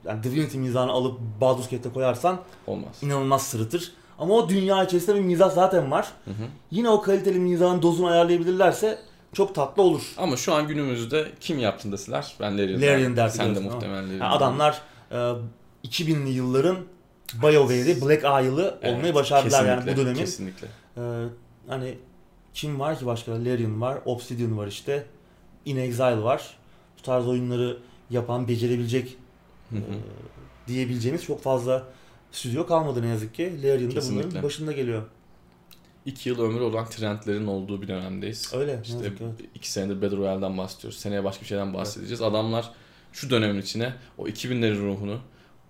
Speaker 1: yani Divinity mizahını alıp Baldur's Gate'e koyarsan
Speaker 2: olmaz.
Speaker 1: inanılmaz sırıtır. Ama o dünya içerisinde bir mizah zaten var.
Speaker 2: Hı hı.
Speaker 1: Yine o kaliteli mizahın dozunu ayarlayabilirlerse çok tatlı olur.
Speaker 2: Ama şu an günümüzde kim yaptın deseler ben Larian,
Speaker 1: Larian der
Speaker 2: Sen de muhtemelen Larian.
Speaker 1: Yani adamlar e, 2000'li yılların BioWare'i Black Isle'ı
Speaker 2: Evet,
Speaker 1: olmayı başardılar yani bu dönemin.
Speaker 2: Kesinlikle.
Speaker 1: Ee, hani kim var ki başka? Larian var, Obsidian var işte. In Exile var. Bu tarz oyunları yapan, becerebilecek e, diyebileceğimiz çok fazla stüdyo kalmadı ne yazık ki. Larian da bunların başında geliyor.
Speaker 2: İki yıl ömrü olan trendlerin olduğu bir dönemdeyiz.
Speaker 1: Öyle.
Speaker 2: İşte
Speaker 1: yazık ki, evet.
Speaker 2: iki senedir Battle Royale'den bahsediyoruz. Seneye başka bir şeyden bahsedeceğiz. Adamlar şu dönemin içine o 2000'lerin ruhunu,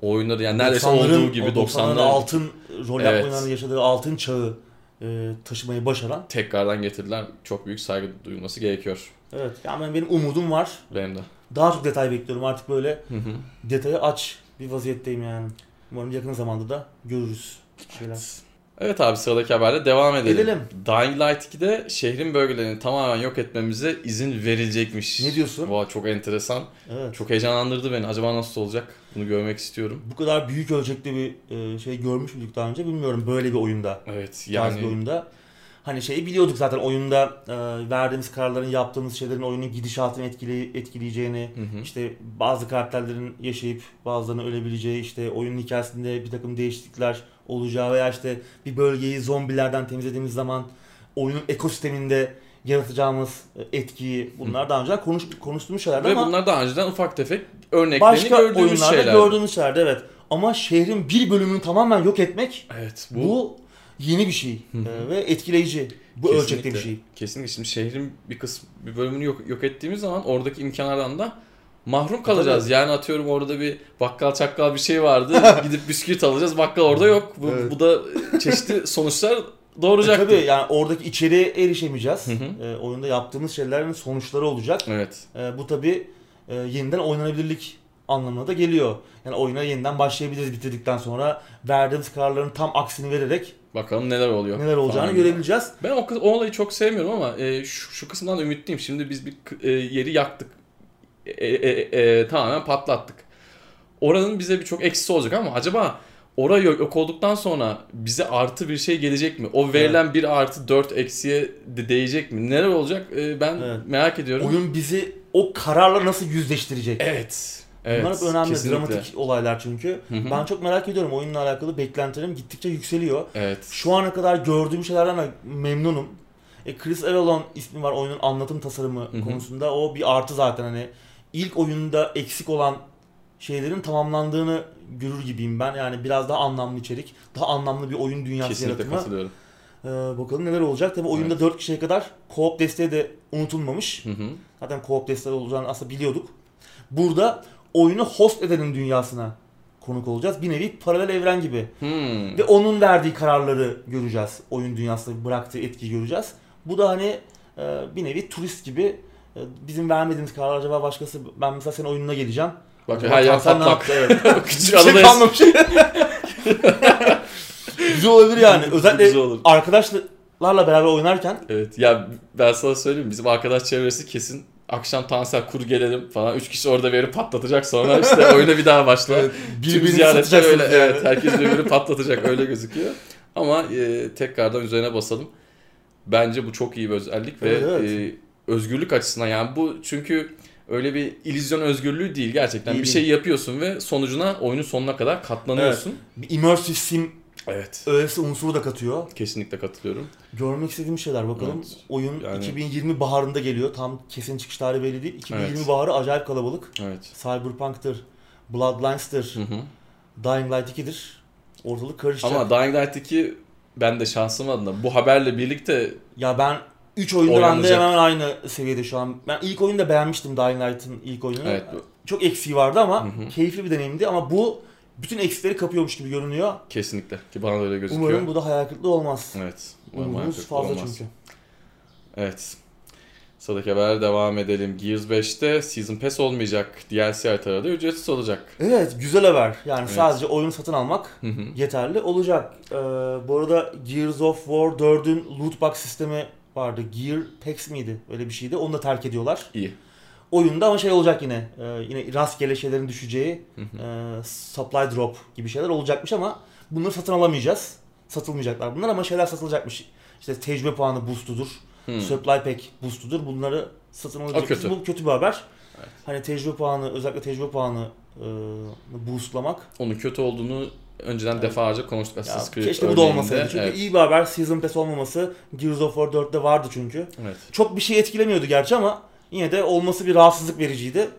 Speaker 2: o oyunları yani neredeyse
Speaker 1: 90'ların,
Speaker 2: olduğu gibi
Speaker 1: o 90'ların
Speaker 2: 90'ların
Speaker 1: altın rol
Speaker 2: Evet.
Speaker 1: oyunlarının yaşadığı altın çağı e, taşımayı başaran.
Speaker 2: tekrardan getirdiler. Çok büyük saygı duyulması gerekiyor.
Speaker 1: Evet. Yani benim umudum var.
Speaker 2: Benim de.
Speaker 1: Daha çok detay bekliyorum. Artık böyle
Speaker 2: Hı hı.
Speaker 1: detayı aç bir vaziyetteyim yani. Umarım yakın zamanda da görürüz şeyler.
Speaker 2: Evet abi sıradaki haberle devam edelim.
Speaker 1: Edelim.
Speaker 2: Dying Light 2'de şehrin bölgelerini tamamen yok etmemize izin verilecekmiş.
Speaker 1: Ne diyorsun?
Speaker 2: Vay çok enteresan.
Speaker 1: Evet.
Speaker 2: Çok heyecanlandırdı beni. Acaba nasıl olacak? Bunu görmek istiyorum.
Speaker 1: Bu kadar büyük ölçekli bir e, şey görmüş müydük daha önce bilmiyorum böyle bir oyunda.
Speaker 2: Evet
Speaker 1: Yani... bir oyunda. Hani şeyi biliyorduk zaten oyunda e, verdiğimiz kararların yaptığımız şeylerin oyunun gidişatını etkile, etkileyeceğini,
Speaker 2: Hı hı.
Speaker 1: işte bazı karakterlerin yaşayıp bazılarının ölebileceği, işte oyunun hikayesinde bir takım değişiklikler olacağı veya işte bir bölgeyi zombilerden temizlediğimiz zaman oyunun ekosisteminde yaratacağımız e, etkiyi bunlar daha önceden konuş, konuştuğumuz şeylerdi
Speaker 2: Ve
Speaker 1: ama
Speaker 2: bunlar daha önceden ufak tefek örneklerini
Speaker 1: başka
Speaker 2: gördüğümüz
Speaker 1: oyunlarda
Speaker 2: şeyler.
Speaker 1: gördüğümüz şeylerdi evet. Ama şehrin bir bölümünü tamamen yok etmek
Speaker 2: Evet
Speaker 1: bu,
Speaker 2: bu,
Speaker 1: yeni bir şey. E, ve etkileyici. Bu
Speaker 2: Kesinlikle.
Speaker 1: ölçekte bir şey.
Speaker 2: kesinlikle şimdi şehrin bir kısmı bir bölümünü yok, yok ettiğimiz zaman oradaki imkanlardan da mahrum kalacağız. Yani atıyorum orada bir bakkal çakkal bir şey vardı. Gidip bisküvit alacağız. Bakkal orada yok. Bu,
Speaker 1: Evet.
Speaker 2: bu da çeşitli sonuçlar
Speaker 1: E,
Speaker 2: doğuracaktır.
Speaker 1: tabii yani oradaki içeriğe erişemeyeceğiz.
Speaker 2: Hı hı.
Speaker 1: E, oyunda yaptığımız şeylerin sonuçları olacak.
Speaker 2: Evet.
Speaker 1: E, bu tabii e, yeniden oynanabilirlik anlamına da geliyor. Yani oyuna yeniden başlayabiliriz bitirdikten sonra verdiğimiz kararların tam aksini vererek
Speaker 2: Bakalım neler oluyor.
Speaker 1: neler olacağını
Speaker 2: falan
Speaker 1: görebileceğiz.
Speaker 2: Ben o, o olayı çok sevmiyorum ama e, şu, şu kısımdan ümitliyim. Şimdi biz bir e, yeri yaktık. E, e, e, e, tamamen patlattık. Oranın bize birçok eksisi olacak ama acaba orayı yok, olduktan sonra bize artı bir şey gelecek mi? O verilen bir artı 4 eksiye de değecek mi? Neler olacak? E, ben
Speaker 1: Evet.
Speaker 2: merak ediyorum.
Speaker 1: Oyun bizi o kararla nasıl yüzleştirecek?
Speaker 2: Evet. Evet.
Speaker 1: Bunlar hep önemli,
Speaker 2: kesinlikle.
Speaker 1: dramatik olaylar çünkü.
Speaker 2: Hı hı.
Speaker 1: Ben çok merak ediyorum oyunla alakalı beklentilerim gittikçe yükseliyor.
Speaker 2: Evet.
Speaker 1: Şu ana kadar gördüğüm şeylerden de memnunum. E, Chris Avellone ismi var oyunun anlatım tasarımı
Speaker 2: hı.
Speaker 1: konusunda. O bir artı zaten hani ilk oyunda eksik olan şeylerin tamamlandığını görür gibiyim ben. Yani biraz daha anlamlı içerik, daha anlamlı bir oyun dünyası
Speaker 2: Kesinlikle
Speaker 1: yaratımı.
Speaker 2: katılıyorum.
Speaker 1: Ee, bakalım neler olacak. Tabii oyunda
Speaker 2: Evet.
Speaker 1: 4 kişiye kadar co-op desteği de unutulmamış.
Speaker 2: Hı hı.
Speaker 1: Zaten co-op desteği olacağını aslında biliyorduk. Burada oyunu host edenin dünyasına konuk olacağız. Bir nevi paralel evren gibi.
Speaker 2: Hmm.
Speaker 1: Ve onun verdiği kararları göreceğiz. Oyun dünyasında bıraktığı etkiyi göreceğiz. Bu da hani e, bir nevi turist gibi bizim vermediğimiz karar acaba başkası ben mesela senin oyununa geleceğim.
Speaker 2: Bak her yer patlak. Küçük
Speaker 1: şey
Speaker 2: adadayız.
Speaker 1: kalmamış. Güzel olabilir yani. Özellikle
Speaker 2: Güzel olur.
Speaker 1: arkadaşlarla beraber oynarken
Speaker 2: Evet ya ben sana söyleyeyim bizim arkadaş çevresi kesin akşam Tansel kur gelelim falan. Üç kişi orada verip patlatacak sonra işte oyuna bir daha başla.
Speaker 1: Evet, birbirini satacaksınız
Speaker 2: öyle
Speaker 1: yani.
Speaker 2: evet herkes birbirini patlatacak öyle gözüküyor. Ama e, tekrardan üzerine basalım. Bence bu çok iyi bir özellik
Speaker 1: Evet,
Speaker 2: ve
Speaker 1: evet.
Speaker 2: e, özgürlük açısından yani bu çünkü öyle bir illüzyon özgürlüğü değil gerçekten.
Speaker 1: Değil,
Speaker 2: bir şey yapıyorsun ve sonucuna oyunun sonuna kadar katlanıyorsun.
Speaker 1: bir immersive sim
Speaker 2: Evet.
Speaker 1: öğesi unsuru da katıyor.
Speaker 2: Kesinlikle katılıyorum.
Speaker 1: Görmek istediğim şeyler bakalım.
Speaker 2: Evet.
Speaker 1: Oyun
Speaker 2: Yani-
Speaker 1: 2020 baharında geliyor. Tam kesin çıkış tarihi belli değil. 2020
Speaker 2: Evet.
Speaker 1: baharı acayip kalabalık.
Speaker 2: Evet.
Speaker 1: Cyberpunk'tır, Bloodlines'tır,
Speaker 2: Hı hı.
Speaker 1: Dying Light 2'dir. Ortalık karışacak.
Speaker 2: Ama Dying Light 2 ben de şansım adına bu haberle birlikte
Speaker 1: Ya ben 3 oyunda ben de
Speaker 2: Oynanacak.
Speaker 1: hemen aynı seviyede şu an. Ben ilk oyunu da beğenmiştim Dying Light'ın ilk oyununu.
Speaker 2: evet
Speaker 1: Çok eksiği vardı ama
Speaker 2: Hı hı.
Speaker 1: keyifli bir deneyimdi ama bu bütün eksikleri kapıyormuş gibi görünüyor.
Speaker 2: kesinlikle ki bana da öyle gözüküyor.
Speaker 1: Umarım bu da hayal kırıklığı olmaz.
Speaker 2: Evet. umarım
Speaker 1: Umudumuz fazla
Speaker 2: olmaz.
Speaker 1: çünkü.
Speaker 2: Evet. Sıradaki haber devam edelim. Gears 5'te Season Pass olmayacak. DLC haritaları da ücretsiz olacak.
Speaker 1: Evet güzel haber. Yani
Speaker 2: Evet.
Speaker 1: sadece oyunu satın almak yeterli olacak. Ee, bu arada Gears of War 4'ün loot box sistemi vardı. Gear Packs miydi? Öyle bir şeydi. Onu da terk ediyorlar.
Speaker 2: İyi.
Speaker 1: Oyunda ama şey olacak yine. e, yine rastgele şeylerin düşeceği
Speaker 2: Hı hı.
Speaker 1: e, supply drop gibi şeyler olacakmış ama bunları satın alamayacağız. Satılmayacaklar bunlar ama şeyler satılacakmış. İşte tecrübe puanı boostudur.
Speaker 2: Hı.
Speaker 1: Supply pack boostudur. Bunları satın alacak.
Speaker 2: kötü.
Speaker 1: Bu kötü bir haber.
Speaker 2: Evet.
Speaker 1: Hani tecrübe puanı özellikle tecrübe puanı e, boostlamak.
Speaker 2: Onun kötü olduğunu önceden
Speaker 1: Evet.
Speaker 2: defalarca konuştuk Assassin's Creed
Speaker 1: keşke bu da olmasaydı. Çünkü
Speaker 2: evet.
Speaker 1: iyi bir haber Season Pass olmaması. Gears of War 4'te vardı çünkü.
Speaker 2: evet.
Speaker 1: Çok bir şey etkilemiyordu gerçi ama yine de olması bir rahatsızlık vericiydi.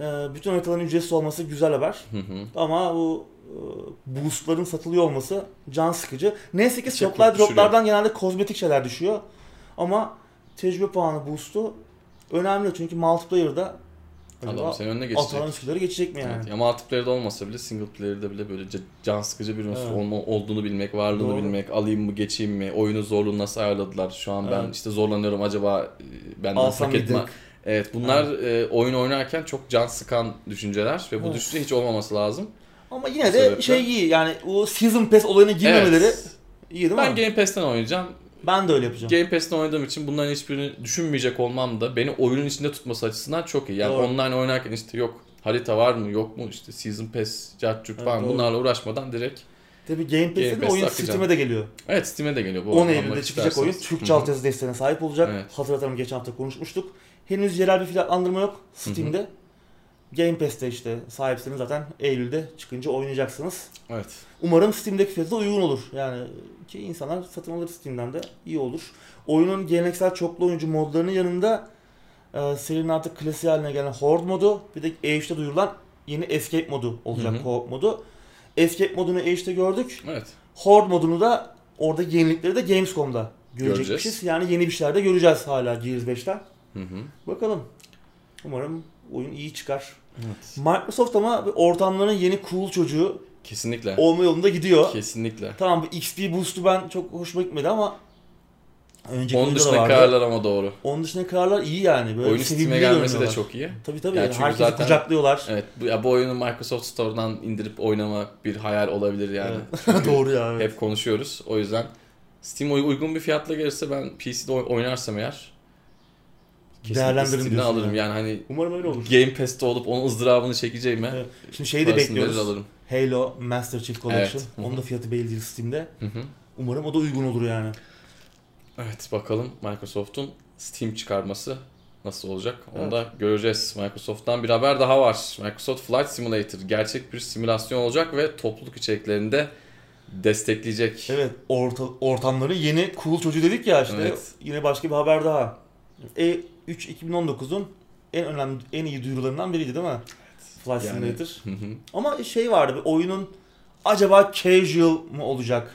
Speaker 1: E, bütün haritaların ücretsiz olması güzel haber.
Speaker 2: Hı hı.
Speaker 1: Ama bu e, boostların satılıyor olması can sıkıcı. Neyse ki
Speaker 2: düşürüyor.
Speaker 1: droplardan genelde kozmetik şeyler düşüyor. Ama tecrübe puanı boost'u önemli çünkü multiplayer'da
Speaker 2: Adam senin önüne geçecek.
Speaker 1: Üsküdar'ı geçecek mi yani?
Speaker 2: Evet. Ya multiplayer'de olmasa bile single player'de bile böyle ca- can sıkıcı bir unsur
Speaker 1: Evet.
Speaker 2: olma, olduğunu bilmek, varlığını
Speaker 1: Doğru.
Speaker 2: bilmek, alayım mı geçeyim mi, oyunu zorluğunu nasıl ayarladılar. Şu an ben
Speaker 1: Evet.
Speaker 2: işte zorlanıyorum acaba e,
Speaker 1: Alsam
Speaker 2: hak etme. Evet bunlar e, oyun oynarken çok can sıkan düşünceler ve bu
Speaker 1: Evet.
Speaker 2: düşünce hiç olmaması lazım.
Speaker 1: Ama yine de
Speaker 2: sebeple-
Speaker 1: şey iyi yani o Season Pass olayına girmemeleri
Speaker 2: Evet.
Speaker 1: iyi değil mi?
Speaker 2: Ben
Speaker 1: Ben,
Speaker 2: Game Pass'ten oynayacağım.
Speaker 1: De öyle yapacağım.
Speaker 2: Game Pass'ten oynadığım için bunların hiçbirini düşünmeyecek olmam da beni oyunun içinde tutması açısından çok iyi. Yani
Speaker 1: Doğru.
Speaker 2: online oynarken işte yok harita var mı yok mu işte Season Pass, Cartçuk
Speaker 1: Evet,
Speaker 2: falan
Speaker 1: doğru.
Speaker 2: bunlarla uğraşmadan direkt
Speaker 1: Tabii Game Pass'te
Speaker 2: Game
Speaker 1: de
Speaker 2: Pass'te
Speaker 1: oyun. Steam'e de geliyor.
Speaker 2: Evet Steam'e de geliyor bu
Speaker 1: 10
Speaker 2: arada,
Speaker 1: Eylül'de çıkacak oyun. Türkçe altyazı desteğine sahip olacak.
Speaker 2: Evet.
Speaker 1: Hatırlatalım geçen hafta konuşmuştuk. Henüz yerel bir fiyatlandırma yok Steam'de. Game Pass'te işte sahipseniz zaten Eylül'de çıkınca oynayacaksınız.
Speaker 2: Evet.
Speaker 1: Umarım Steam'deki fiyatı uygun olur. Yani ki insanlar satın alır Steam'den de iyi olur. Oyunun geleneksel çoklu oyuncu modlarının yanında e, serinin artık klasiği haline gelen Horde modu bir de E3'te duyurulan yeni Escape modu olacak
Speaker 2: Hı hı.
Speaker 1: co-op modu. Escape modunu E3'te gördük.
Speaker 2: Evet.
Speaker 1: Horde modunu da orada yenilikleri de Gamescom'da görecekmişiz.
Speaker 2: Göreceğiz.
Speaker 1: Yani yeni bir şeyler de göreceğiz hala Gears 5'ten.
Speaker 2: Hı hı.
Speaker 1: Bakalım. Umarım oyun iyi çıkar.
Speaker 2: Evet.
Speaker 1: Microsoft ama ortamların yeni cool çocuğu
Speaker 2: Kesinlikle.
Speaker 1: olma yolunda gidiyor.
Speaker 2: Kesinlikle.
Speaker 1: Tamam bu XP boost'u ben çok hoşuma gitmedi ama önceki
Speaker 2: Onun
Speaker 1: oyunda da
Speaker 2: dışında
Speaker 1: vardı.
Speaker 2: kararlar ama doğru.
Speaker 1: Onun dışında kararlar iyi yani. Böyle
Speaker 2: Oyunun
Speaker 1: sevimli
Speaker 2: Steam'e gelmesi de
Speaker 1: görünüyorlar.
Speaker 2: çok iyi.
Speaker 1: Tabii tabii.
Speaker 2: Yani çünkü
Speaker 1: Herkesi
Speaker 2: zaten-
Speaker 1: kucaklıyorlar.
Speaker 2: Evet. Bu, ya bu oyunu Microsoft Store'dan indirip oynamak bir hayal olabilir yani.
Speaker 1: Evet. Doğru ya. Evet.
Speaker 2: Hep konuşuyoruz. O yüzden Steam uy- uygun bir fiyatla gelirse ben PC'de oy- oynarsam eğer
Speaker 1: Değerlendirin diyorsun
Speaker 2: alırım.
Speaker 1: yani.
Speaker 2: Yani hani
Speaker 1: Umarım öyle olur.
Speaker 2: Game Pass'te olup onun ızdırabını çekeceğime
Speaker 1: Evet. Şimdi şeyi de bekliyoruz.
Speaker 2: alırım.
Speaker 1: Halo Master Chief Collection.
Speaker 2: Evet.
Speaker 1: Onun da fiyatı belli değil Steam'de.
Speaker 2: Hı hı.
Speaker 1: Umarım o da uygun olur yani.
Speaker 2: Evet bakalım Microsoft'un Steam çıkarması nasıl olacak onu
Speaker 1: Evet.
Speaker 2: da göreceğiz. Microsoft'tan bir haber daha var. Microsoft Flight Simulator gerçek bir simülasyon olacak ve topluluk içeriklerinde destekleyecek.
Speaker 1: Evet orta, ortamları yeni cool çocuğu dedik ya işte.
Speaker 2: Evet.
Speaker 1: Yine başka bir haber daha. E3 2019'un en önemli en iyi duyurularından biriydi değil mi? Flight
Speaker 2: Yani-
Speaker 1: Simulator. Ama şey vardı bir oyunun acaba casual mı olacak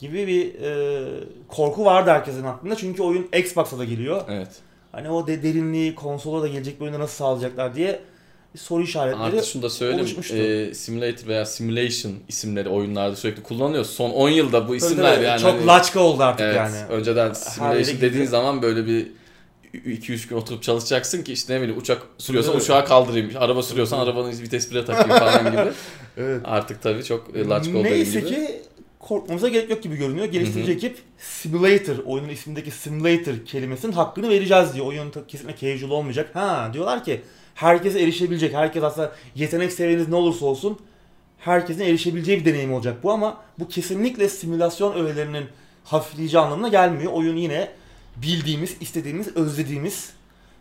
Speaker 1: gibi bir e, korku vardı herkesin aklında. Çünkü oyun Xbox'a da geliyor.
Speaker 2: evet.
Speaker 1: Hani o de derinliği konsola da gelecek bir oyunda nasıl sağlayacaklar diye bir soru işaretleri.
Speaker 2: Artı şunu da söyleyeyim.
Speaker 1: oluşmuştu.
Speaker 2: e, simulator veya simulation isimleri oyunlarda sürekli kullanılıyor. Son 10 yılda bu isimler
Speaker 1: tabii,
Speaker 2: yani.
Speaker 1: çok
Speaker 2: hani-
Speaker 1: laçka oldu artık
Speaker 2: Evet.
Speaker 1: yani.
Speaker 2: Önceden simulation dediğin zaman böyle bir 2-3 gün oturup çalışacaksın ki işte ne bileyim uçak sürüyorsan
Speaker 1: Tabii.
Speaker 2: uçağı kaldırayım. Araba sürüyorsan arabanın vites bile takayım falan gibi.
Speaker 1: Evet.
Speaker 2: Artık tabii çok e, oldu dediğin
Speaker 1: Neyse
Speaker 2: gibi.
Speaker 1: ki korkmamıza gerek yok gibi görünüyor. Geliştirici
Speaker 2: Hı hı.
Speaker 1: ekip Simulator, oyunun ismindeki Simulator kelimesinin hakkını vereceğiz diyor. Oyun kesinlikle casual olmayacak. Ha diyorlar ki herkese erişebilecek. Herkes aslında yetenek seviyeniz ne olursa olsun herkesin erişebileceği bir deneyim olacak bu ama bu kesinlikle simülasyon öğelerinin hafifleyici anlamına gelmiyor. Oyun yine bildiğimiz, istediğimiz, özlediğimiz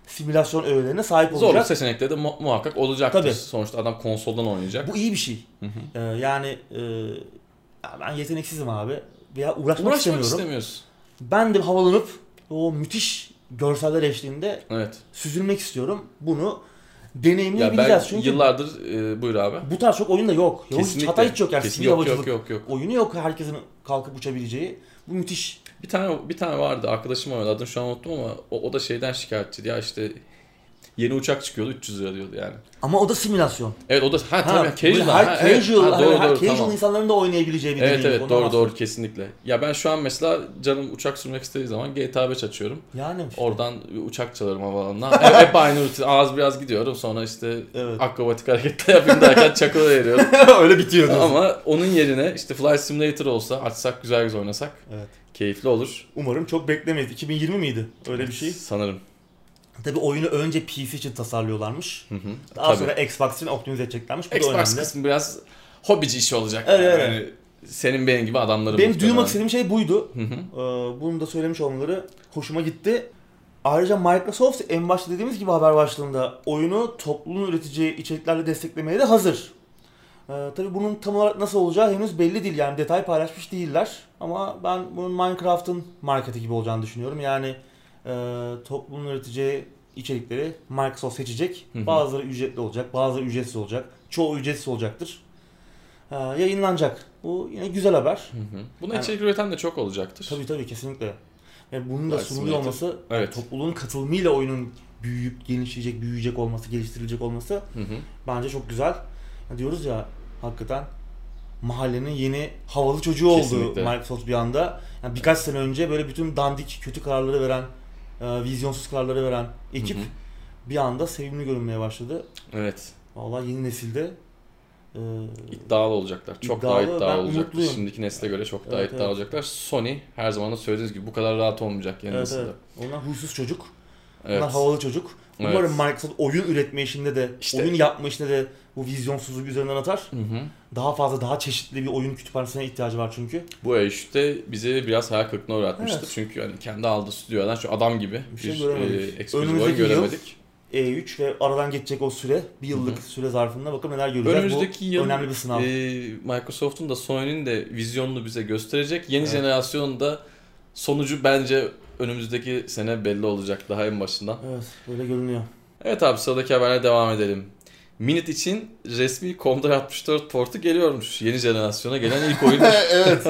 Speaker 1: simülasyon öğelerine sahip
Speaker 2: Zorlu
Speaker 1: olacak.
Speaker 2: seçenekleri de mu- muhakkak olacaktır.
Speaker 1: Tabii.
Speaker 2: Sonuçta adam konsoldan oynayacak.
Speaker 1: Bu iyi bir şey.
Speaker 2: Hı hı.
Speaker 1: Ee, yani e, ya ben yeteneksizim abi. Veya uğraşmak,
Speaker 2: Uğraşmak
Speaker 1: istemiyorum.
Speaker 2: istemiyoruz.
Speaker 1: Ben de havalanıp o müthiş görseller eşliğinde
Speaker 2: Evet.
Speaker 1: süzülmek istiyorum. Bunu
Speaker 2: Ya
Speaker 1: deneyimleyebileceğiz.
Speaker 2: ben
Speaker 1: Çünkü
Speaker 2: yıllardır e, buyur abi.
Speaker 1: bu tarz çok oyun da yok. Yok hiç
Speaker 2: Kesinlikle.
Speaker 1: hata hiç yok yani.
Speaker 2: Kesin yok, yok yok yok.
Speaker 1: oyunu yok. Herkesin kalkıp uçabileceği. Bu müthiş.
Speaker 2: Bir tane bir tane vardı arkadaşım oynadı adını şu an unuttum ama o, o da şeyden şikayetçiydi ya işte yeni uçak çıkıyordu 300 lira diyordu yani.
Speaker 1: Ama o da simülasyon.
Speaker 2: Evet o da ha, tabii
Speaker 1: böyle
Speaker 2: casual.
Speaker 1: her
Speaker 2: ha, evet.
Speaker 1: casual,
Speaker 2: Ha, doğru
Speaker 1: her
Speaker 2: doğru
Speaker 1: casual
Speaker 2: tamam.
Speaker 1: insanların da oynayabileceği bir
Speaker 2: Evet
Speaker 1: deneyim.
Speaker 2: evet
Speaker 1: Ondan
Speaker 2: doğru doğru kesinlikle. Ya ben şu an mesela canım uçak sürmek istediği zaman GTA 5 açıyorum.
Speaker 1: Yani
Speaker 2: Oradan bir uçak çalarım havalanına. hep, hep aynı rutin. Az biraz gidiyorum sonra işte
Speaker 1: Evet.
Speaker 2: akrobatik hareketler yapayım derken çakılı veriyorum.
Speaker 1: öyle bitiyor.
Speaker 2: Ama onun yerine işte Flight Simulator olsa açsak güzel güzel oynasak
Speaker 1: Evet.
Speaker 2: Keyifli olur.
Speaker 1: Umarım çok beklemeyiz. 2020 miydi? Öyle bir şey.
Speaker 2: Sanırım.
Speaker 1: Tabii oyunu önce PC için tasarlıyorlarmış.
Speaker 2: Hı hı.
Speaker 1: Daha
Speaker 2: Tabii.
Speaker 1: sonra Xbox için optimize edeceklermiş. Bu da
Speaker 2: Xbox
Speaker 1: önemli.
Speaker 2: kısmı biraz hobici işi olacak.
Speaker 1: Evet,
Speaker 2: yani.
Speaker 1: evet.
Speaker 2: Yani senin benim gibi adamların
Speaker 1: Benim duymak istediğim şey buydu.
Speaker 2: Hı hı.
Speaker 1: Ee, bunu da söylemiş olmaları hoşuma gitti. Ayrıca Microsoft en başta dediğimiz gibi haber başlığında oyunu topluluğun üreteceği içeriklerle desteklemeye de hazır. Ee, tabii bunun tam olarak nasıl olacağı henüz belli değil yani detay paylaşmış değiller. Ama ben bunun Minecraft'ın marketi gibi olacağını düşünüyorum. Yani e, topluluğun üreteceği içerikleri Microsoft seçecek.
Speaker 2: Hı hı.
Speaker 1: Bazıları ücretli olacak, bazıları ücretsiz olacak. Çoğu ücretsiz olacaktır. Ee, yayınlanacak. Bu yine güzel haber.
Speaker 2: Hı hı. Buna
Speaker 1: Yani-
Speaker 2: içerik üreten de çok olacaktır.
Speaker 1: Tabii tabii kesinlikle. Ve bunun da
Speaker 2: Flight
Speaker 1: sunuluyor olması,
Speaker 2: Evet.
Speaker 1: topluluğun katılımıyla oyunun büyüyüp genişleyecek, büyüyecek olması, geliştirilecek olması
Speaker 2: Hı hı.
Speaker 1: bence çok güzel. Diyoruz ya hakikaten mahallenin yeni havalı çocuğu oldu
Speaker 2: Kesinlikle.
Speaker 1: Microsoft bir anda. Yani birkaç sene önce böyle bütün dandik, kötü kararları veren, e, vizyonsuz kararları veren ekip
Speaker 2: Hı hı.
Speaker 1: bir anda sevimli görünmeye başladı.
Speaker 2: Evet.
Speaker 1: Vallahi yeni nesilde e,
Speaker 2: İddialı olacaklar. Çok
Speaker 1: İddialı,
Speaker 2: daha iddialı olacaklar.
Speaker 1: umutluyum.
Speaker 2: Şimdiki nesle göre çok daha
Speaker 1: Evet,
Speaker 2: iddialı
Speaker 1: evet.
Speaker 2: olacaklar. Sony her zaman da söylediğiniz gibi bu kadar rahat olmayacak yeni
Speaker 1: evet,
Speaker 2: nesilde.
Speaker 1: evet. Onlar huysuz çocuk.
Speaker 2: Evet.
Speaker 1: Bunlar havalı çocuk.
Speaker 2: Evet.
Speaker 1: Umarım Microsoft oyun üretme işinde de,
Speaker 2: İşte-
Speaker 1: oyun yapma işinde de bu vizyonsuzluğu üzerinden atar.
Speaker 2: Hı hı.
Speaker 1: Daha fazla, daha çeşitli bir oyun kütüphanesine ihtiyacı var çünkü.
Speaker 2: Bu E3'te bize biraz hayal kırıklığına uğratmıştı.
Speaker 1: Evet.
Speaker 2: Çünkü hani kendi aldığı stüdyodan şu adam gibi
Speaker 1: Bir
Speaker 2: bir,
Speaker 1: şey
Speaker 2: bir
Speaker 1: göremedik.
Speaker 2: e, oyun
Speaker 1: Önümüzdeki yıl-
Speaker 2: göremedik.
Speaker 1: E3 ve aradan geçecek o süre, bir yıllık
Speaker 2: Hı hı.
Speaker 1: süre zarfında bakalım neler göreceğiz.
Speaker 2: Önümüzdeki
Speaker 1: Bu
Speaker 2: yıl
Speaker 1: önemli bir sınav.
Speaker 2: e, Microsoft'un da Sony'nin de vizyonunu bize gösterecek. Yeni
Speaker 1: Evet.
Speaker 2: jenerasyonun da sonucu bence önümüzdeki sene belli olacak daha en başından.
Speaker 1: Evet, öyle görünüyor.
Speaker 2: Evet abi sıradaki haberle devam edelim. Minute için resmi Commodore 64 portu geliyormuş. Yeni jenerasyona gelen ilk oyun
Speaker 1: evet.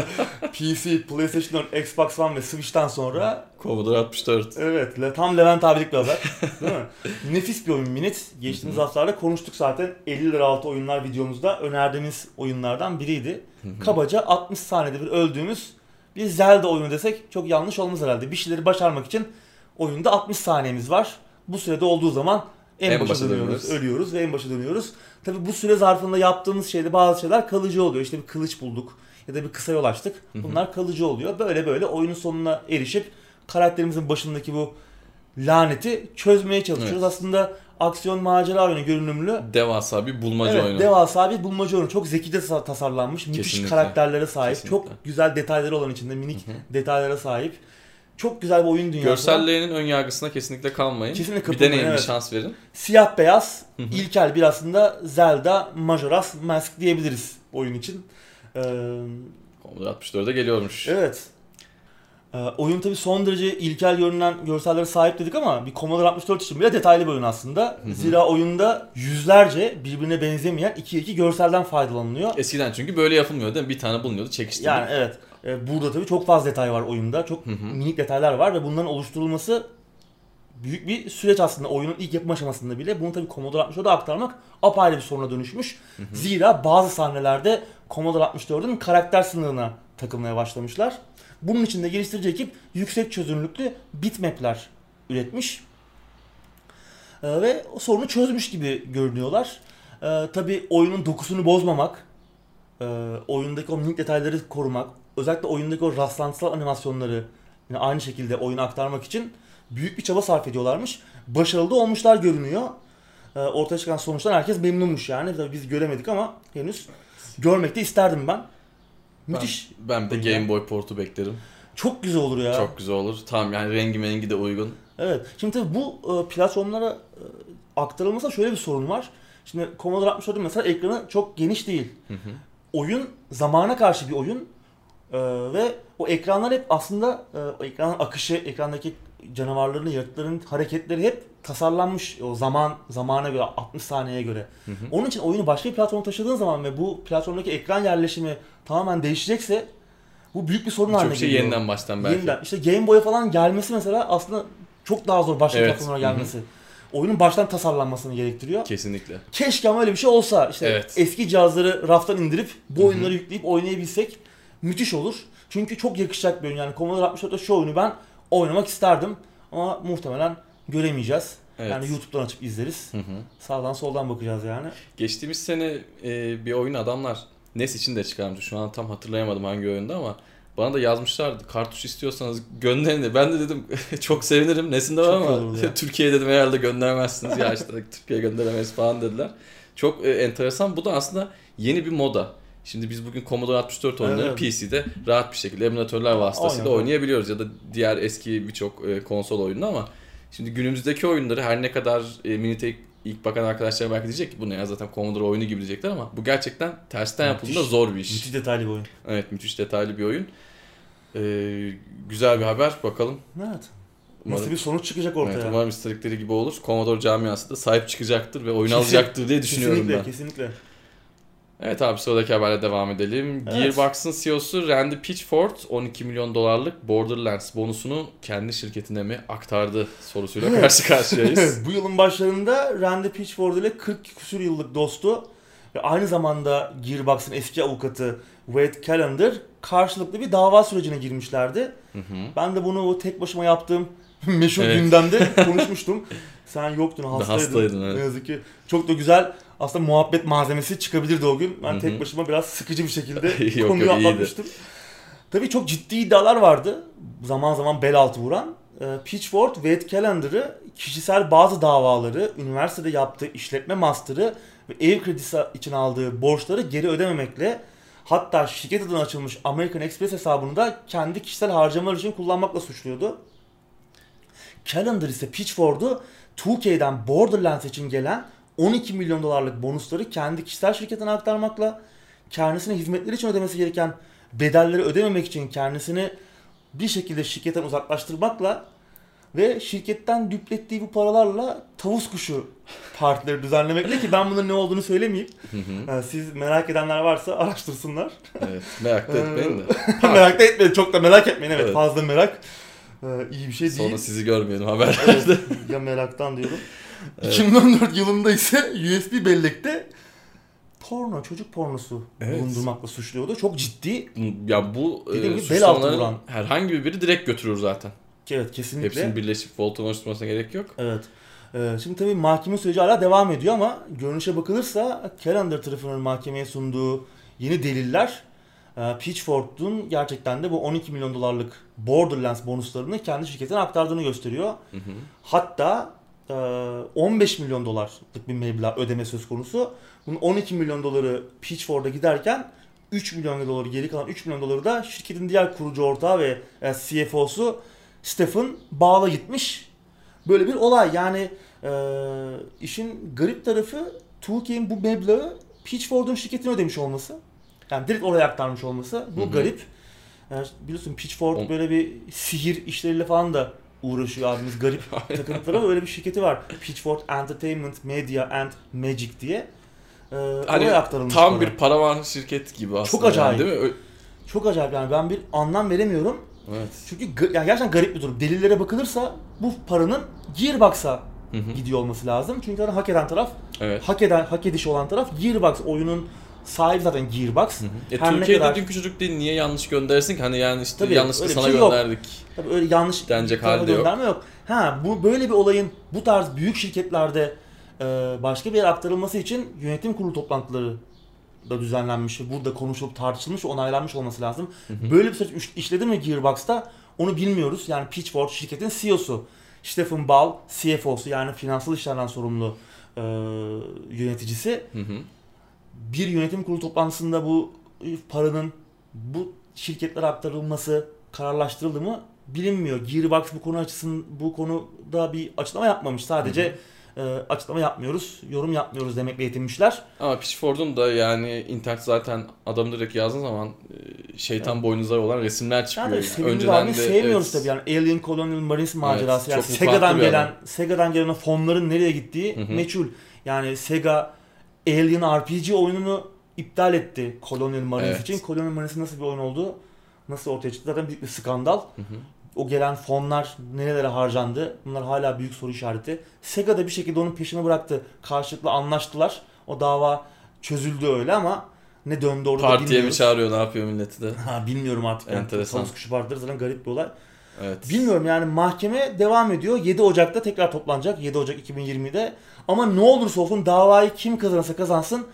Speaker 1: PC, PlayStation 4, Xbox One ve Switch'ten sonra
Speaker 2: Commodore 64.
Speaker 1: evet le- tam Levent abilik bir haber. Değil mi? Nefis bir oyun Minute. Geçtiğimiz haftalarda konuştuk zaten. 50 lira altı oyunlar videomuzda önerdiğimiz oyunlardan biriydi. Kabaca 60 saniyede bir öldüğümüz bir Zelda oyunu desek çok yanlış olmaz herhalde. Bir şeyleri başarmak için oyunda 60 saniyemiz var. Bu sürede olduğu zaman en,
Speaker 2: En
Speaker 1: başa,
Speaker 2: başa
Speaker 1: dönüyoruz,
Speaker 2: dönüyoruz.
Speaker 1: ölüyoruz ve en başa dönüyoruz. Tabi bu süre zarfında yaptığımız şeyde bazı şeyler kalıcı oluyor. İşte bir kılıç bulduk ya da bir kısa yol açtık. Bunlar kalıcı oluyor. Böyle böyle oyunun sonuna erişip karakterimizin başındaki bu laneti çözmeye çalışıyoruz.
Speaker 2: Evet.
Speaker 1: Aslında aksiyon macera oyunu görünümlü
Speaker 2: Devasa bir bulmaca
Speaker 1: Evet,
Speaker 2: oyunu.
Speaker 1: devasa bir bulmaca oyunu. Çok zekice tasa- tasarlanmış. Müthiş
Speaker 2: Kesinlikle.
Speaker 1: karakterlere sahip.
Speaker 2: Kesinlikle.
Speaker 1: Çok güzel detayları olan içinde minik detaylara sahip. Çok güzel bir oyun dünyası.
Speaker 2: Görsellerinin ön yargısına kesinlikle kalmayın.
Speaker 1: Kesinlikle
Speaker 2: bir deneyin, bir
Speaker 1: evet.
Speaker 2: şans verin.
Speaker 1: Siyah beyaz, ilkel bir aslında Zelda Majora's Mask diyebiliriz oyun için. Ee,
Speaker 2: Commodore 64'e geliyormuş.
Speaker 1: evet. Ee, oyun tabi son derece ilkel görünen görsellere sahip dedik ama bir Commodore 64 için bile detaylı bir oyun aslında.
Speaker 2: Hı hı.
Speaker 1: Zira oyunda yüzlerce birbirine benzemeyen 2-2 görselden faydalanılıyor.
Speaker 2: Eskiden çünkü böyle yapılmıyordu değil mi? Bir tane bulunuyordu çekiştirdik.
Speaker 1: Yani evet. E, Burada tabii çok fazla detay var oyunda. Çok
Speaker 2: Hı hı.
Speaker 1: minik detaylar var ve bunların oluşturulması büyük bir süreç aslında. Oyunun ilk yapım aşamasında bile bunu tabii Commodore 64'e aktarmak apayrı bir soruna dönüşmüş.
Speaker 2: Hı hı.
Speaker 1: Zira bazı sahnelerde Commodore 64'ün karakter sınırına takılmaya başlamışlar. Bunun için de geliştirici ekip yüksek çözünürlüklü bitmap'ler üretmiş. E, ve sorunu çözmüş gibi görünüyorlar. E, tabii oyunun dokusunu bozmamak, e, oyundaki o minik detayları korumak, özellikle oyundaki o rastlantısal animasyonları yine aynı şekilde oyuna aktarmak için büyük bir çaba sarf ediyorlarmış. Başarılı olmuşlar görünüyor. E, ortaya çıkan sonuçtan herkes memnunmuş yani. Tabii biz göremedik ama henüz görmek de isterdim ben. Müthiş.
Speaker 2: Ben, ben de Game Boy portu beklerim.
Speaker 1: Çok güzel olur ya.
Speaker 2: Çok güzel olur. Tam yani rengi mengi de uygun.
Speaker 1: Evet. Şimdi tabii bu e, platformlara e, aktarılmasında şöyle bir sorun var. Şimdi Commodore 64'ün mesela ekranı çok geniş değil.
Speaker 2: Hı hı.
Speaker 1: oyun zamana karşı bir oyun Ee, ve o ekranlar hep aslında e, o ekranın akışı, ekrandaki canavarların, yaratıkların hareketleri hep tasarlanmış o zaman zamana göre 60 saniyeye göre.
Speaker 2: Hı hı.
Speaker 1: Onun için oyunu başka bir platforma taşıdığın zaman ve bu platformdaki ekran yerleşimi tamamen değişecekse bu büyük bir sorun haline
Speaker 2: Çok şey
Speaker 1: geliyor.
Speaker 2: yeniden baştan belki.
Speaker 1: Yeniden. İşte Game Boy'a falan gelmesi mesela aslında çok daha zor başka
Speaker 2: Evet.
Speaker 1: platformlara
Speaker 2: Hı hı.
Speaker 1: gelmesi. Oyunun baştan tasarlanmasını gerektiriyor.
Speaker 2: Kesinlikle.
Speaker 1: Keşke ama öyle bir şey olsa. İşte
Speaker 2: Evet.
Speaker 1: eski cihazları raftan indirip bu
Speaker 2: Hı hı.
Speaker 1: oyunları yükleyip oynayabilsek müthiş olur. Çünkü çok yakışacak bir oyun. Yani Commodore 64'te şu oyunu ben oynamak isterdim. Ama muhtemelen göremeyeceğiz.
Speaker 2: Evet.
Speaker 1: Yani YouTube'dan açıp izleriz.
Speaker 2: Hı hı.
Speaker 1: Sağdan soldan bakacağız yani.
Speaker 2: Geçtiğimiz sene e, bir oyun adamlar NES için de çıkarmıştı. Şu an tam hatırlayamadım hangi oyunda ama bana da yazmışlardı. Kartuş istiyorsanız gönderin de. Ben de dedim çok sevinirim. NES'inde var ama. Türkiye'ye dedim herhalde göndermezsiniz. ya işte Türkiye'ye gönderemeyiz falan dediler. Çok e, enteresan. Bu da aslında yeni bir moda. Şimdi biz bugün Commodore 64 oyunları
Speaker 1: Evet.
Speaker 2: PC'de rahat bir şekilde emülatörler vasıtasıyla
Speaker 1: Aynen.
Speaker 2: oynayabiliyoruz ya da diğer eski birçok e, konsol oyununu ama şimdi günümüzdeki oyunları her ne kadar e, Minitech ilk bakan arkadaşlar belki diyecek ki bu ne ya zaten Commodore oyunu gibi diyecekler ama bu gerçekten tersten yapıldığında zor bir iş.
Speaker 1: Müthiş detaylı bir oyun.
Speaker 2: Evet müthiş detaylı bir oyun. Ee, güzel bir haber bakalım.
Speaker 1: Evet.
Speaker 2: Umarım,
Speaker 1: Nasıl bir sonuç çıkacak ortaya?
Speaker 2: evet, umarım istedikleri gibi olur. Commodore camiası da sahip çıkacaktır ve oyunu
Speaker 1: Kesin-
Speaker 2: alacaktır diye düşünüyorum
Speaker 1: kesinlikle,
Speaker 2: ben.
Speaker 1: kesinlikle.
Speaker 2: Evet abi sıradaki haberle devam edelim.
Speaker 1: Evet.
Speaker 2: Gearbox'ın CEO'su Randy Pitchford 12 milyon dolarlık Borderlands bonusunu kendi şirketine mi aktardı sorusuyla karşı karşıyayız.
Speaker 1: Bu yılın başlarında Randy Pitchford ile 40 küsur yıllık dostu ve aynı zamanda Gearbox'ın eski avukatı Wade Callender karşılıklı bir dava sürecine girmişlerdi.
Speaker 2: Hı hı.
Speaker 1: Ben de bunu o tek başıma yaptığım meşhur
Speaker 2: Evet.
Speaker 1: gündemde konuşmuştum. Sen yoktun, hastaydın.
Speaker 2: hastaydın, evet.
Speaker 1: Ne yazık ki. Çok da güzel aslında muhabbet malzemesi çıkabilirdi o gün. Ben
Speaker 2: Hı hı.
Speaker 1: tek başıma biraz sıkıcı bir şekilde
Speaker 2: Yok,
Speaker 1: konuyu
Speaker 2: yok, iyiydi.
Speaker 1: atlatmıştım. Tabii çok ciddi iddialar vardı. Zaman zaman bel altı vuran. Ee, Pitchford, Wade Calendar'ı kişisel bazı davaları, üniversitede yaptığı işletme master'ı ve ev kredisi için aldığı borçları geri ödememekle hatta şirket adına açılmış American Express hesabını da kendi kişisel harcamalar için kullanmakla suçluyordu. Calendar ise Pitchford'u 2K'den Borderlands için gelen 12 milyon dolarlık bonusları kendi kişisel şirketine aktarmakla kendisine hizmetleri için ödemesi gereken bedelleri ödememek için kendisini bir şekilde şirketten uzaklaştırmakla ve şirketten düplettiği bu paralarla tavus kuşu partileri düzenlemekle ki ben bunun ne olduğunu söylemeyeyim. Yani siz merak edenler varsa araştırsınlar.
Speaker 2: evet. Merak da etmeyin de.
Speaker 1: merak da etmeyin. Çok da merak etmeyin. Evet,
Speaker 2: Evet.
Speaker 1: fazla merak ee, iyi bir şey değil.
Speaker 2: Sonra sizi görmeyelim haber.
Speaker 1: Evet, ya meraktan diyorum.
Speaker 2: Evet.
Speaker 1: 2014 yılında ise USB bellekte porno, çocuk pornosu
Speaker 2: Evet.
Speaker 1: bulundurmakla suçluyordu. Çok ciddi.
Speaker 2: ya bu
Speaker 1: Dediğim
Speaker 2: e,
Speaker 1: gibi bel altı
Speaker 2: suçlamaların
Speaker 1: vuran.
Speaker 2: herhangi bir biri direkt götürür zaten.
Speaker 1: Evet kesinlikle.
Speaker 2: Hepsinin birleşip Volt'un oluşturmasına gerek yok.
Speaker 1: Evet. Ee, şimdi tabii mahkeme süreci hala devam ediyor ama görünüşe bakılırsa Callender tarafının mahkemeye sunduğu yeni deliller e, Pitchfork'un gerçekten de bu 12 milyon dolarlık Borderlands bonuslarını kendi şirketine aktardığını gösteriyor.
Speaker 2: Hı hı.
Speaker 1: Hatta 15 milyon dolarlık bir meblağ ödeme söz konusu. Bunun 12 milyon doları Pitchfork'a giderken 3 milyon doları geri kalan 3 milyon doları da şirketin diğer kurucu ortağı ve e, CFO'su Stephen Ball'a gitmiş. Böyle bir olay yani e, işin garip tarafı 2K'in bu meblağı Pitchfork'un şirketine ödemiş olması. Yani direkt oraya aktarmış olması. Bu
Speaker 2: Hı hı.
Speaker 1: garip. Yani biliyorsun Pitchfork
Speaker 2: On-
Speaker 1: böyle bir sihir işleriyle falan da uğraşıyor abimiz garip takıntılara öyle bir şirketi var. Pitchfork Entertainment Media and Magic diye. Ee,
Speaker 2: Hani
Speaker 1: aktarılmış
Speaker 2: Tam
Speaker 1: para.
Speaker 2: bir paravan şirket gibi aslında.
Speaker 1: acayip.
Speaker 2: Yani, değil mi?
Speaker 1: Çok acayip yani ben bir anlam veremiyorum.
Speaker 2: Evet.
Speaker 1: Çünkü yani gerçekten garip bir durum. Delillere bakılırsa bu paranın Gearbox'a gidiyor olması lazım. Çünkü zaten hak eden taraf,
Speaker 2: Evet.
Speaker 1: hak eden, hak ediş olan taraf Gearbox. Oyunun sahibi zaten Gearbox.
Speaker 2: E,
Speaker 1: Her
Speaker 2: Türkiye'de
Speaker 1: kadar-
Speaker 2: dünkü çocuk değil niye yanlış göndersin ki? Hani yani işte
Speaker 1: Tabii,
Speaker 2: yanlışlıkla sana
Speaker 1: şey yok.
Speaker 2: gönderdik.
Speaker 1: Tabii öyle yanlış
Speaker 2: Denecek
Speaker 1: tarafa
Speaker 2: hali de yok.
Speaker 1: yok. Ha bu böyle bir olayın bu tarz büyük şirketlerde e, başka bir yere aktarılması için yönetim kurulu toplantıları da düzenlenmiş burada konuşulup tartışılmış onaylanmış olması lazım.
Speaker 2: hı.
Speaker 1: Böyle bir süreç iş- işledi mi Gearbox'ta onu bilmiyoruz. Yani Pitchfork şirketin CEO'su. Stephen Ball CFO'su yani finansal işlerden sorumlu e, yöneticisi
Speaker 2: Hı hı.
Speaker 1: Bir yönetim kurulu toplantısında bu paranın bu şirketlere aktarılması kararlaştırıldı mı bilinmiyor. Gearbox bu konu açısın bu konuda bir açıklama yapmamış. Sadece e, açıklama yapmıyoruz, yorum yapmıyoruz demekle yetinmişler.
Speaker 2: Ama Pitchford'un da yani internet zaten adam direkt yazdığın zaman e, şeytan boynuzları olan resimler çıkıyor.
Speaker 1: Yani sevimli
Speaker 2: Önceden de
Speaker 1: sevmiyoruz
Speaker 2: evet,
Speaker 1: tabii yani Alien Colonial Marines macerası yani
Speaker 2: çok
Speaker 1: Sega'dan gelen. Sega'dan gelen fonların nereye gittiği
Speaker 2: Hı hı.
Speaker 1: meçhul. Yani Sega Alien RPG oyununu iptal etti Colonial Marines
Speaker 2: Evet.
Speaker 1: için. Colonial Marines'in nasıl bir oyun olduğu nasıl ortaya çıktı zaten büyük bir skandal.
Speaker 2: Hı hı.
Speaker 1: O gelen fonlar nerelere harcandı? Bunlar hala büyük soru işareti. Sega da bir şekilde onun peşini bıraktı. Karşılıklı anlaştılar. O dava çözüldü öyle ama ne döndü orada da
Speaker 2: Partiye mi
Speaker 1: bilmiyoruz.
Speaker 2: çağırıyor ne yapıyor milleti de.
Speaker 1: Ha, bilmiyorum artık. Yani
Speaker 2: Enteresan.
Speaker 1: Tavus kuşu partileri zaten garip bir olay.
Speaker 2: Evet.
Speaker 1: Bilmiyorum yani mahkeme devam ediyor. 7 Ocak'ta tekrar toplanacak. 7 Ocak 2020'de. Ama ne olursa olsun davayı kim kazanırsa kazansın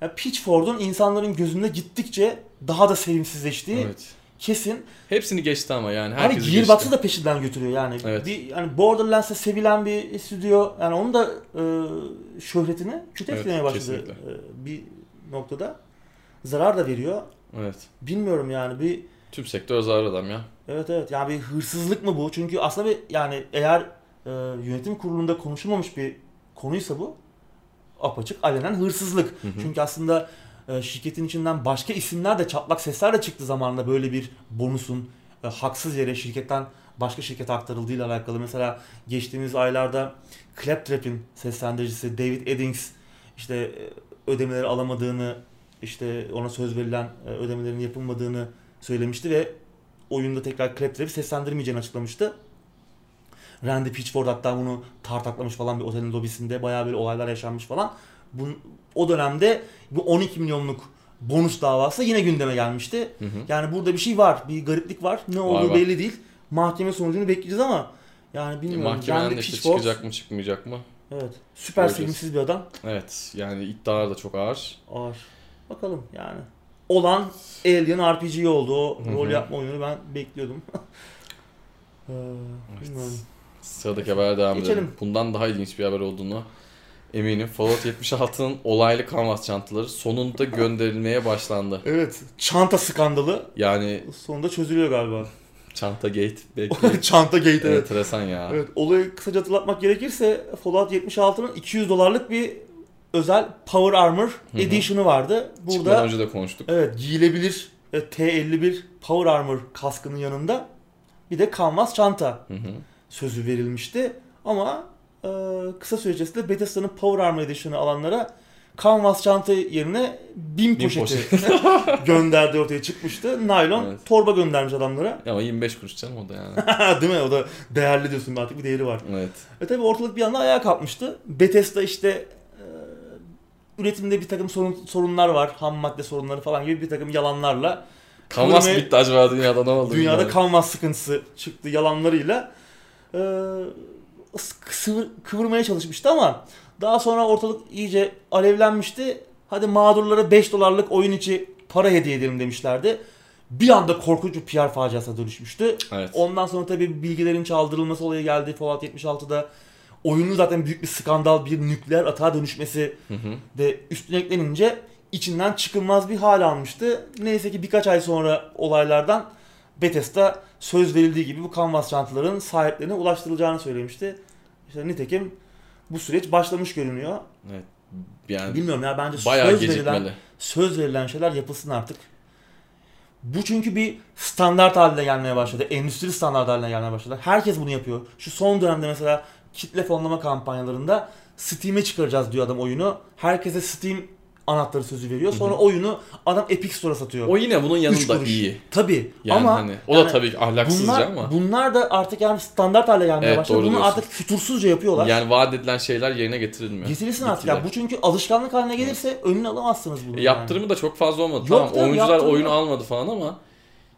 Speaker 1: yani Pitchford'un insanların gözünde gittikçe daha da sevimsizleştiği
Speaker 2: Evet.
Speaker 1: kesin.
Speaker 2: Hepsini geçti ama yani
Speaker 1: Hani
Speaker 2: herkesi
Speaker 1: Gearbox'ı
Speaker 2: geçti.
Speaker 1: da peşinden götürüyor yani.
Speaker 2: Evet.
Speaker 1: Bir yani Borderlands'e sevilen bir stüdyo yani onun da e, şöhretini kötü
Speaker 2: Evet,
Speaker 1: etkilemeye başladı
Speaker 2: kesinlikle.
Speaker 1: e, bir noktada. Zarar da veriyor.
Speaker 2: Evet.
Speaker 1: Bilmiyorum yani bir
Speaker 2: Tüm sektör zarar adam ya.
Speaker 1: Evet evet yani bir hırsızlık mı bu? Çünkü aslında bir yani eğer e, yönetim kurulunda konuşulmamış bir konuysa bu apaçık alenen hırsızlık.
Speaker 2: Hı hı.
Speaker 1: Çünkü aslında e, şirketin içinden başka isimler de çatlak sesler de çıktı zamanında böyle bir bonusun e, haksız yere şirketten başka şirkete aktarıldığıyla alakalı. Mesela geçtiğimiz aylarda Claptrap'in seslendiricisi David Eddings işte e, ödemeleri alamadığını işte ona söz verilen e, ödemelerin yapılmadığını söylemişti ve oyunda tekrar Claptrap'i seslendirmeyeceğini açıklamıştı. Randy Pitchford hatta bunu tartaklamış falan bir otelin lobisinde bayağı böyle olaylar yaşanmış falan. Bu, o dönemde bu 12 milyonluk bonus davası yine gündeme gelmişti.
Speaker 2: Hı hı.
Speaker 1: Yani burada bir şey var, bir gariplik var. Ne olduğu
Speaker 2: var.
Speaker 1: belli değil. Mahkeme sonucunu bekleyeceğiz ama yani bilmiyorum.
Speaker 2: Mahkemeden
Speaker 1: Randy
Speaker 2: de işte
Speaker 1: Pitchford,
Speaker 2: çıkacak mı çıkmayacak mı?
Speaker 1: Evet. Süper
Speaker 2: Göreceğiz.
Speaker 1: sevimsiz bir adam.
Speaker 2: Evet. Yani iddialar da çok ağır.
Speaker 1: Ağır. Bakalım yani. Olan Alien RPG oldu. O rol yapma oyunu ben bekliyordum. Ee, bilmiyorum.
Speaker 2: Sıradaki habere devam
Speaker 1: Geçelim.
Speaker 2: edelim. Bundan daha ilginç bir haber olduğunu eminim. Fallout 76'nın olaylı kanvas çantaları sonunda gönderilmeye başlandı.
Speaker 1: Evet. Çanta skandalı
Speaker 2: Yani
Speaker 1: sonunda çözülüyor galiba.
Speaker 2: Çanta Gate belki.
Speaker 1: Çanta Gate evet.
Speaker 2: Enteresan ya.
Speaker 1: Evet, olayı kısaca hatırlatmak gerekirse Fallout 76'nın 200 dolarlık bir özel Power Armor
Speaker 2: hı.
Speaker 1: Edition'ı vardı.
Speaker 2: Çıkmadan
Speaker 1: Burada
Speaker 2: önce de konuştuk.
Speaker 1: evet giyilebilir e, T51 Power Armor kaskının yanında bir de kanvas çanta
Speaker 2: Hı hı.
Speaker 1: Sözü verilmişti. Ama e, kısa süre içerisinde Bethesda'nın Power Armor Edition'ı alanlara kanvas çanta yerine bin
Speaker 2: Bin
Speaker 1: poşeti gönderdi ortaya çıkmıştı. Naylon
Speaker 2: Evet.
Speaker 1: torba göndermiş adamlara.
Speaker 2: Ama 25 kuruş canım o da yani.
Speaker 1: Değil mi? O da değerli diyorsun artık bir değeri var.
Speaker 2: evet.
Speaker 1: E tabi ortalık bir anda ayağa kalkmıştı. Bethesda işte e, üretimde bir takım sorun, sorunlar var. Ham madde sorunları falan gibi bir takım yalanlarla
Speaker 2: Kanvas bitti acaba dünyada ne oldu?
Speaker 1: dünyada kanvas sıkıntısı çıktı yalanlarıyla sıvır- kıvırmaya çalışmıştı ama daha sonra ortalık iyice alevlenmişti. Hadi mağdurlara 5 dolarlık oyun içi para hediye edelim demişlerdi. Bir anda korkunç bir PR faciasına dönüşmüştü.
Speaker 2: Evet.
Speaker 1: Ondan sonra tabii bilgilerin çaldırılması olayı geldi Fallout 76'da. Oyunun zaten büyük bir skandal, bir nükleer atağa dönüşmesi
Speaker 2: Hı hı.
Speaker 1: de üstüne eklenince içinden çıkılmaz bir hal almıştı. Neyse ki birkaç ay sonra olaylardan Bethesda söz verildiği gibi bu kanvas çantaların sahiplerine ulaştırılacağını söylemişti. İşte nitekim bu süreç başlamış görünüyor.
Speaker 2: Evet. Yani
Speaker 1: Bilmiyorum ya bence
Speaker 2: bayağı
Speaker 1: söz
Speaker 2: gecikmeli.
Speaker 1: verilen, söz verilen şeyler yapılsın artık. Bu çünkü bir standart haline gelmeye başladı. Endüstri standart haline gelmeye başladı. Herkes bunu yapıyor. Şu son dönemde mesela kitle fonlama kampanyalarında Steam'e çıkaracağız diyor adam oyunu. Herkese Steam anahtarı sözü veriyor. Sonra
Speaker 2: Hı hı.
Speaker 1: oyunu adam Epic Store'a satıyor.
Speaker 2: O yine bunun yanında iyi.
Speaker 1: Tabii
Speaker 2: Yani
Speaker 1: ama
Speaker 2: hani o da
Speaker 1: yani
Speaker 2: tabii ahlaksızca
Speaker 1: bunlar,
Speaker 2: ama
Speaker 1: bunlar da artık yani standart hale gelmeye
Speaker 2: Evet,
Speaker 1: başladı. Bunu
Speaker 2: diyorsun.
Speaker 1: artık fütursuzca yapıyorlar.
Speaker 2: yani vaat edilen şeyler yerine getirilmiyor.
Speaker 1: Getirilsin artık ya. Bu çünkü alışkanlık haline gelirse önünü alamazsınız bunu.
Speaker 2: E,
Speaker 1: yani.
Speaker 2: yaptırımı da çok fazla olmadı.
Speaker 1: Yok
Speaker 2: tamam
Speaker 1: canım,
Speaker 2: oyuncular oyunu
Speaker 1: yok.
Speaker 2: almadı falan ama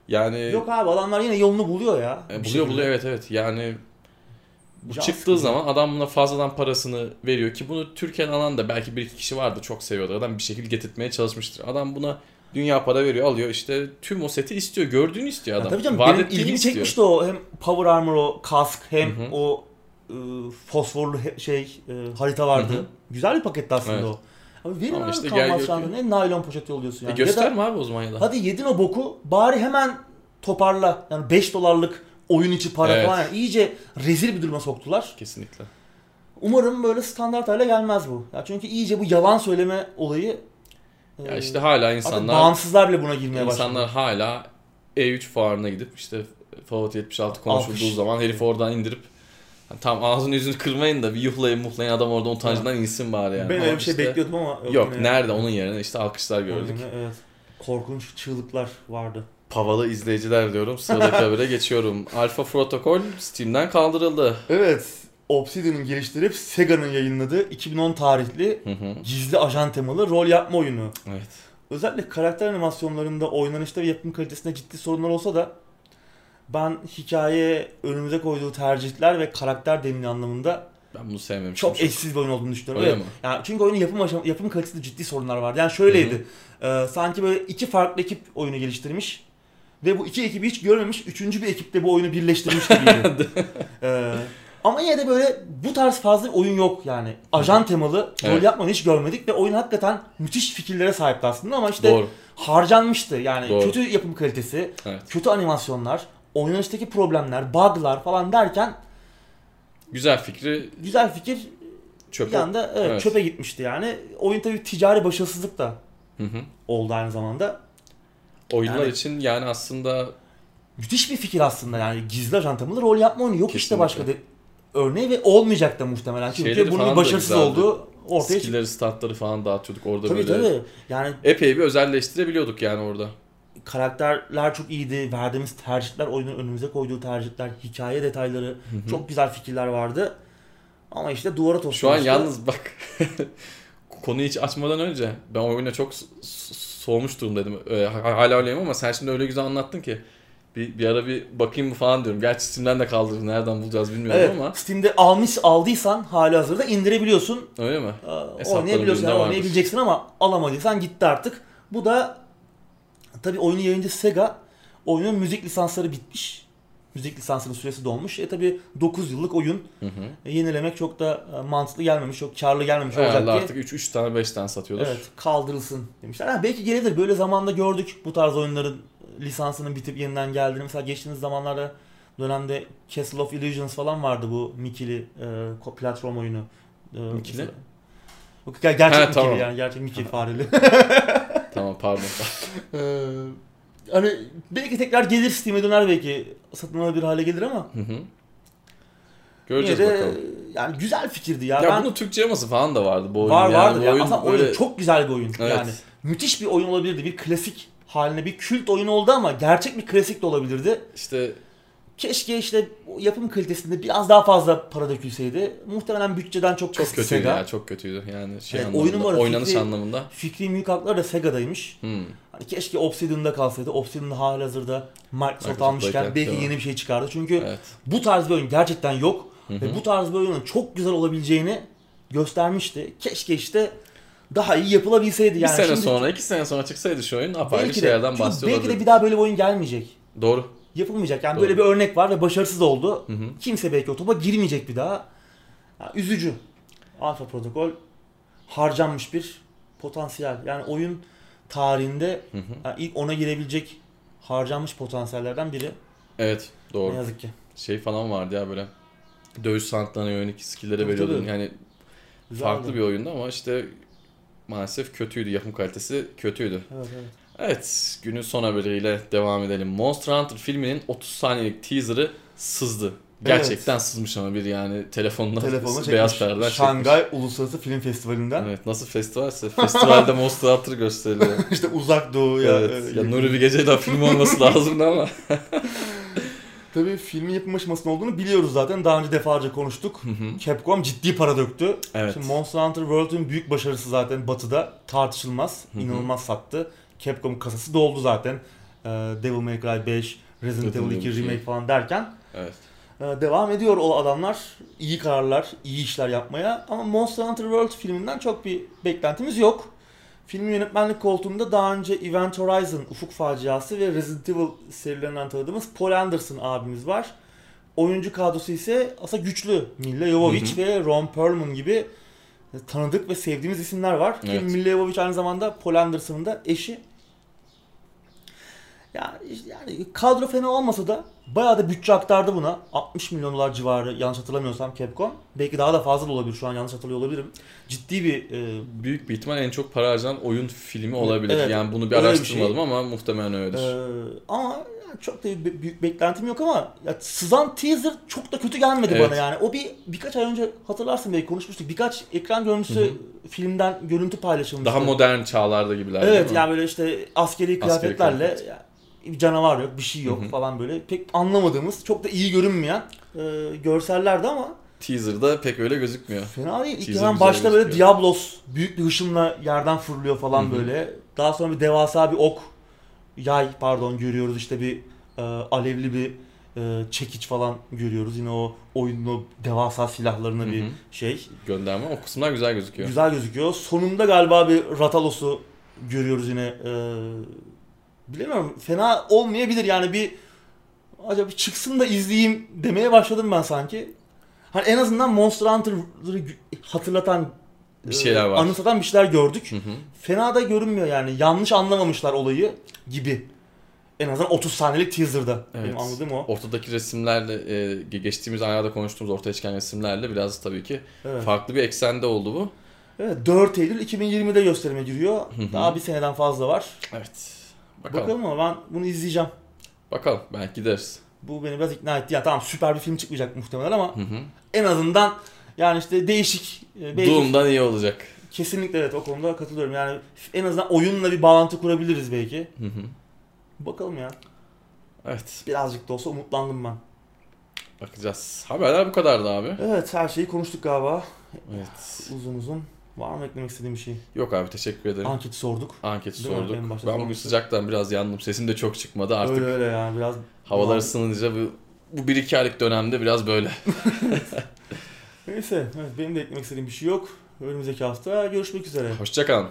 Speaker 2: yani
Speaker 1: Yok abi adamlar yine yolunu buluyor ya.
Speaker 2: e, buluyor buluyor evet evet. Yani bu
Speaker 1: Can
Speaker 2: çıktığı
Speaker 1: sıkıcı.
Speaker 2: zaman adam buna fazladan parasını veriyor ki bunu Türkiye'den alan da belki bir iki kişi vardı çok seviyordu. Adam bir şekilde getirtmeye çalışmıştır. Adam buna dünya para veriyor alıyor işte tüm o seti istiyor. Gördüğünü istiyor
Speaker 1: Ya
Speaker 2: adam.
Speaker 1: tabii canım
Speaker 2: Vaat
Speaker 1: benim ilgimi
Speaker 2: istiyor.
Speaker 1: çekmişti o hem Power Armor o kask hem
Speaker 2: Hı hı.
Speaker 1: o e, fosforlu he- şey e, harita vardı.
Speaker 2: Hı hı.
Speaker 1: Güzel bir paketti aslında
Speaker 2: Evet.
Speaker 1: o. Abi verin
Speaker 2: Ama
Speaker 1: abi
Speaker 2: işte
Speaker 1: çantanı, ne naylon poşet yolluyorsun
Speaker 2: E,
Speaker 1: yani. ya
Speaker 2: gösterme
Speaker 1: da
Speaker 2: abi o zaman ya da.
Speaker 1: hadi yedin o boku bari hemen toparla. Yani 5 dolarlık oyun içi para
Speaker 2: Evet.
Speaker 1: falan yani iyice rezil bir duruma soktular.
Speaker 2: Kesinlikle.
Speaker 1: Umarım böyle standart hale gelmez bu. Ya çünkü iyice bu yalan söyleme olayı
Speaker 2: Ya
Speaker 1: e,
Speaker 2: işte hala insanlar
Speaker 1: bağımsızlar bile buna girmeye
Speaker 2: insanlar
Speaker 1: başladı.
Speaker 2: hala E3 fuarına gidip işte Fallout 76 konuşulduğu
Speaker 1: Alkış.
Speaker 2: zaman herifi oradan indirip tam ağzını yüzünü kırmayın da bir yuhlayın muhlayın adam orada utancından insin bari yani.
Speaker 1: ben öyle bir şey
Speaker 2: işte-
Speaker 1: bekliyordum ama
Speaker 2: Yok
Speaker 1: yine.
Speaker 2: nerede onun yerine işte alkışlar gördük.
Speaker 1: Evet. Korkunç çığlıklar vardı.
Speaker 2: Pavalı izleyiciler diyorum. Sıradaki habere geçiyorum. Alpha Protocol Steam'den kaldırıldı.
Speaker 1: Evet. Obsidian'ın geliştirip Sega'nın yayınladığı 2010 tarihli
Speaker 2: Hı hı.
Speaker 1: gizli ajan temalı rol yapma oyunu.
Speaker 2: Evet.
Speaker 1: Özellikle karakter animasyonlarında, oynanışta ve yapım kalitesinde ciddi sorunlar olsa da ben hikaye önümüze koyduğu tercihler ve karakter deneyimi anlamında
Speaker 2: Ben bunu sevmemiştim.
Speaker 1: çok eşsiz bir oyun olduğunu düşünüyorum.
Speaker 2: Öyle
Speaker 1: Evet.
Speaker 2: mi?
Speaker 1: Yani çünkü oyunun yapım aşama, yapım kalitesinde ciddi sorunlar vardı. Yani şöyleydi. Ee, sanki böyle iki farklı ekip oyunu geliştirmiş ve bu iki ekibi hiç görmemiş. Üçüncü bir ekip de bu oyunu birleştirmiş gibiydi. Ee, ama yine de böyle bu tarz fazla bir oyun yok yani. Ajan temalı rol
Speaker 2: Evet.
Speaker 1: yapmayı hiç görmedik ve oyun hakikaten müthiş fikirlere sahipti aslında ama işte
Speaker 2: Doğru.
Speaker 1: harcanmıştı. Yani
Speaker 2: Doğru.
Speaker 1: kötü yapım kalitesi,
Speaker 2: Evet.
Speaker 1: kötü animasyonlar, oynanıştaki problemler, bug'lar falan derken
Speaker 2: Güzel fikri
Speaker 1: güzel fikir
Speaker 2: çöpe.
Speaker 1: bir anda evet,
Speaker 2: Evet.
Speaker 1: çöpe gitmişti yani. Oyun tabii ticari başarısızlık da
Speaker 2: Hı hı.
Speaker 1: oldu aynı zamanda.
Speaker 2: Oyunlar
Speaker 1: Yani-
Speaker 2: için yani aslında
Speaker 1: Müthiş bir fikir aslında yani gizli ajan temalı rol yapma oyunu yok işte
Speaker 2: Kesinlikle.
Speaker 1: başka de örneği ve olmayacak da muhtemelen. Çünkü
Speaker 2: Şeyleri
Speaker 1: bunun başarısız olduğu ortaya
Speaker 2: skill'leri, statları falan dağıtıyorduk. Orada
Speaker 1: Tabii
Speaker 2: böyle
Speaker 1: tabii. Yani
Speaker 2: epey bir özelleştirebiliyorduk yani orada.
Speaker 1: karakterler çok iyiydi. Verdiğimiz tercihler, oyunun önümüze koyduğu tercihler, hikaye detayları,
Speaker 2: Hı hı.
Speaker 1: çok güzel fikirler vardı. Ama işte duvara
Speaker 2: Şu an
Speaker 1: toslamıştı.
Speaker 2: yalnız bak konuyu hiç açmadan önce ben oyuna çok soğumuş durumdaydım. Ha- hala öyleyim ama sen şimdi öyle güzel anlattın ki bir, bir ara bir bakayım mı falan diyorum. Gerçi Steam'den de kaldırır. Nereden bulacağız bilmiyorum
Speaker 1: Evet,
Speaker 2: ama.
Speaker 1: Steam'de almış aldıysan hali hazırda indirebiliyorsun.
Speaker 2: Öyle mi?
Speaker 1: Ee, oynayabiliyorsun, yani oynayabileceksin ama alamadıysan gitti artık. Bu da tabii oyunun yayıncısı Sega. Oyunun müzik lisansları bitmiş. Müzik lisansının süresi dolmuş. E tabii 9 yıllık oyun.
Speaker 2: Hı hı.
Speaker 1: E, yenilemek çok da e, mantıklı gelmemiş, çok karlı gelmemiş olacak
Speaker 2: Herhalde
Speaker 1: diye.
Speaker 2: artık 3 3 tane 5 tane satıyordur.
Speaker 1: Evet, kaldırılsın demişler. Ha, belki gelebilir. Böyle zamanda gördük bu tarz oyunların e, lisansının bitip yeniden geldiğini mesela geçtiğimiz zamanlarda dönemde Castle of Illusions falan vardı bu Mickey'li e, platform oyunu. E,
Speaker 2: Mickey'li?
Speaker 1: mesela- gerçek
Speaker 2: Ha, tamam.
Speaker 1: yani gerçek Mickey fareli.
Speaker 2: Tamam pardon.
Speaker 1: Hani belki tekrar gelir Steam'e döner belki satın alabilir hale gelir ama
Speaker 2: Hı hı.
Speaker 1: yine
Speaker 2: Göreceğiz
Speaker 1: de
Speaker 2: bakalım.
Speaker 1: yani güzel fikirdi ya.
Speaker 2: Ya,
Speaker 1: ben
Speaker 2: bunun Türkçe yaması falan da vardı bu oyun.
Speaker 1: var
Speaker 2: yani
Speaker 1: vardır
Speaker 2: bu
Speaker 1: ya.
Speaker 2: oyun
Speaker 1: Aslında
Speaker 2: böyle-
Speaker 1: oyun çok güzel bir oyun.
Speaker 2: Evet.
Speaker 1: Yani müthiş bir oyun olabilirdi. Bir klasik haline bir kült oyun oldu ama gerçek bir klasik de olabilirdi.
Speaker 2: işte
Speaker 1: Keşke işte yapım kalitesinde biraz daha fazla para dökülseydi. Muhtemelen bütçeden çok
Speaker 2: çok kötüydü
Speaker 1: Sega.
Speaker 2: ya çok kötüydü. Yani şey
Speaker 1: Evet,
Speaker 2: anlamında,
Speaker 1: oyunun
Speaker 2: oynanış
Speaker 1: fikri-
Speaker 2: anlamında.
Speaker 1: Fikri mülk hakları da Sega'daymış.
Speaker 2: Hmm.
Speaker 1: Hani keşke Obsidian'da kalsaydı. Obsidian'da halihazırda Microsoft
Speaker 2: Microsoft'tayken,
Speaker 1: almışken belki yeni bir şey çıkardı. Çünkü
Speaker 2: Evet.
Speaker 1: bu tarz bir oyun gerçekten yok.
Speaker 2: Hı hı.
Speaker 1: Ve bu tarz bir oyunun çok güzel olabileceğini göstermişti. Keşke işte daha iyi yapılabilseydi
Speaker 2: bir
Speaker 1: yani.
Speaker 2: sene
Speaker 1: Şimdi
Speaker 2: sonra, iki sene sonra çıksaydı şu oyun apayrı
Speaker 1: belki de,
Speaker 2: şeylerden bahsediyor
Speaker 1: belki de bir daha böyle bir oyun gelmeyecek.
Speaker 2: Doğru.
Speaker 1: Yapılmayacak. Yani
Speaker 2: Doğru.
Speaker 1: böyle bir örnek var ve başarısız oldu.
Speaker 2: Hı hı.
Speaker 1: Kimse belki o topa girmeyecek bir daha. Ya, üzücü. Alpha Protocol harcanmış bir potansiyel. Yani oyun tarihinde
Speaker 2: Hı hı.
Speaker 1: yani ilk ona girebilecek harcanmış potansiyellerden biri.
Speaker 2: Evet doğru.
Speaker 1: Ne yazık ki.
Speaker 2: Şey falan vardı ya böyle dövüş sanatlarına yönelik skill'lere veriyordun.
Speaker 1: tabii.
Speaker 2: Yani
Speaker 1: Güzeldi.
Speaker 2: farklı bir oyundu ama işte maalesef kötüydü. Yapım kalitesi kötüydü.
Speaker 1: Evet, evet.
Speaker 2: Evet, günün son haberiyle devam edelim. Monster Hunter filminin 30 saniyelik teaser'ı sızdı. Gerçekten sızmış ama bir yani telefonla
Speaker 1: Telefonla
Speaker 2: beyaz
Speaker 1: çekmiş. Şangay Uluslararası Film Festivali'nden.
Speaker 2: Evet, nasıl festivalse festivalde Monster Hunter gösteriliyor.
Speaker 1: işte uzak doğu ya.
Speaker 2: evet. Ya Nuri bir gece daha film olması lazımdı ama.
Speaker 1: Tabii filmin yapım aşamasında olduğunu biliyoruz zaten. Daha önce defalarca konuştuk.
Speaker 2: Hı hı.
Speaker 1: Capcom ciddi para döktü.
Speaker 2: evet.
Speaker 1: Şimdi Monster Hunter World'ün büyük başarısı zaten batıda tartışılmaz.
Speaker 2: Hı hı.
Speaker 1: inanılmaz sattı. Capcom kasası doldu zaten. Ee, Devil May Cry 5, Resident Evil 2
Speaker 2: Resident Evil
Speaker 1: remake
Speaker 2: 2.
Speaker 1: falan derken
Speaker 2: Evet.
Speaker 1: E, devam ediyor o adamlar. iyi kararlar, iyi işler yapmaya. Ama Monster Hunter World filminden çok bir beklentimiz yok. Filmin yönetmenlik koltuğunda daha önce Event Horizon, Ufuk Faciası ve Resident Evil serilerinden tanıdığımız Paul Anderson abimiz var. Oyuncu kadrosu ise aslında güçlü. Milla Jovovich ve Ron Perlman gibi tanıdık ve sevdiğimiz isimler var.
Speaker 2: Evet.
Speaker 1: Milla Jovovich aynı zamanda Paul Anderson'ın da eşi. Yani, yani kadro fena olmasa da bayağı da bütçe aktardı buna. 60 milyon dolar civarı yanlış hatırlamıyorsam Capcom. Belki daha da fazla da olabilir şu an yanlış hatırlıyor olabilirim. Ciddi bir e,
Speaker 2: Büyük bir ihtimal en çok para harcanan oyun filmi olabilir.
Speaker 1: Evet,
Speaker 2: yani bunu bir
Speaker 1: öyle bir
Speaker 2: araştırmadım
Speaker 1: şey.
Speaker 2: ama muhtemelen öyledir.
Speaker 1: Ee, ama yani çok da bir- büyük beklentim yok ama ya sızan teaser çok da kötü gelmedi
Speaker 2: Evet.
Speaker 1: bana yani. O bir birkaç ay önce hatırlarsın belki konuşmuştuk. Birkaç ekran görüntüsü
Speaker 2: Hı
Speaker 1: filmden görüntü paylaşılmıştı.
Speaker 2: Daha modern çağlarda gibiler.
Speaker 1: Evet yani böyle işte askeri kıyafetlerle
Speaker 2: kıyafet.
Speaker 1: ya, bir canavar yok, bir şey yok
Speaker 2: Hı hı.
Speaker 1: falan böyle. Pek anlamadığımız, çok da iyi görünmeyen e, görsellerdi ama
Speaker 2: Teaser'da pek öyle gözükmüyor.
Speaker 1: Fena değil. İlk
Speaker 2: Teaser
Speaker 1: hemen başta böyle
Speaker 2: gözüküyor.
Speaker 1: Diablos büyük bir hışımla yerden fırlıyor falan
Speaker 2: Hı hı.
Speaker 1: böyle. Daha sonra bir devasa bir ok, yay pardon görüyoruz işte bir e, alevli bir e, çekiç falan görüyoruz. Yine o oyunun o devasa silahlarına bir
Speaker 2: Hı hı.
Speaker 1: şey.
Speaker 2: Gönderme o kısımlar güzel gözüküyor.
Speaker 1: Güzel gözüküyor. Sonunda galiba bir Ratalos'u görüyoruz yine. E, bilemiyorum fena olmayabilir yani bir acaba çıksın da izleyeyim demeye başladım ben sanki. Hani en azından Monster Hunter'ı hatırlatan
Speaker 2: Bir şeyler
Speaker 1: e,
Speaker 2: var.
Speaker 1: Anımsatan bir şeyler gördük.
Speaker 2: Hı hı.
Speaker 1: Fena da görünmüyor yani. Yanlış anlamamışlar olayı gibi. En azından 30 saniyelik teaser'da.
Speaker 2: Evet.
Speaker 1: Benim anladığım o.
Speaker 2: Ortadaki resimlerle e, geçtiğimiz aylarda konuştuğumuz ortaya çıkan resimlerle biraz tabii ki
Speaker 1: Evet.
Speaker 2: farklı bir eksende oldu bu.
Speaker 1: evet 4 Eylül 2020'de gösterime giriyor.
Speaker 2: Hı hı.
Speaker 1: Daha bir seneden fazla var.
Speaker 2: Evet. Bakalım.
Speaker 1: Bakalım ama ben bunu izleyeceğim.
Speaker 2: Bakalım. Belki gideriz.
Speaker 1: Bu beni biraz ikna etti. Yani tamam süper bir film çıkmayacak muhtemelen ama
Speaker 2: Hı hı.
Speaker 1: en azından yani işte değişik belki
Speaker 2: Doom'dan iyi olacak.
Speaker 1: kesinlikle evet o konuda katılıyorum. Yani en azından oyunla bir bağlantı kurabiliriz belki.
Speaker 2: Hı hı.
Speaker 1: Bakalım ya.
Speaker 2: Evet.
Speaker 1: Birazcık da olsa umutlandım ben.
Speaker 2: Bakacağız. Haberler bu kadardı abi.
Speaker 1: Evet her şeyi konuştuk galiba.
Speaker 2: Evet.
Speaker 1: Uzun uzun. Var mı eklemek istediğim bir şey?
Speaker 2: Yok abi teşekkür ederim.
Speaker 1: Anketi sorduk.
Speaker 2: Anketi
Speaker 1: Değil
Speaker 2: sorduk. Ben bugün
Speaker 1: sormuştuk.
Speaker 2: sıcaktan biraz yandım. Sesim de çok çıkmadı. Artık
Speaker 1: Öyle öyle yani biraz.
Speaker 2: havalar ısınınca bu, bu bir iki aylık dönemde biraz böyle.
Speaker 1: Neyse evet, benim de eklemek istediğim bir şey yok. Önümüzdeki hafta görüşmek üzere.
Speaker 2: Hoşçakalın.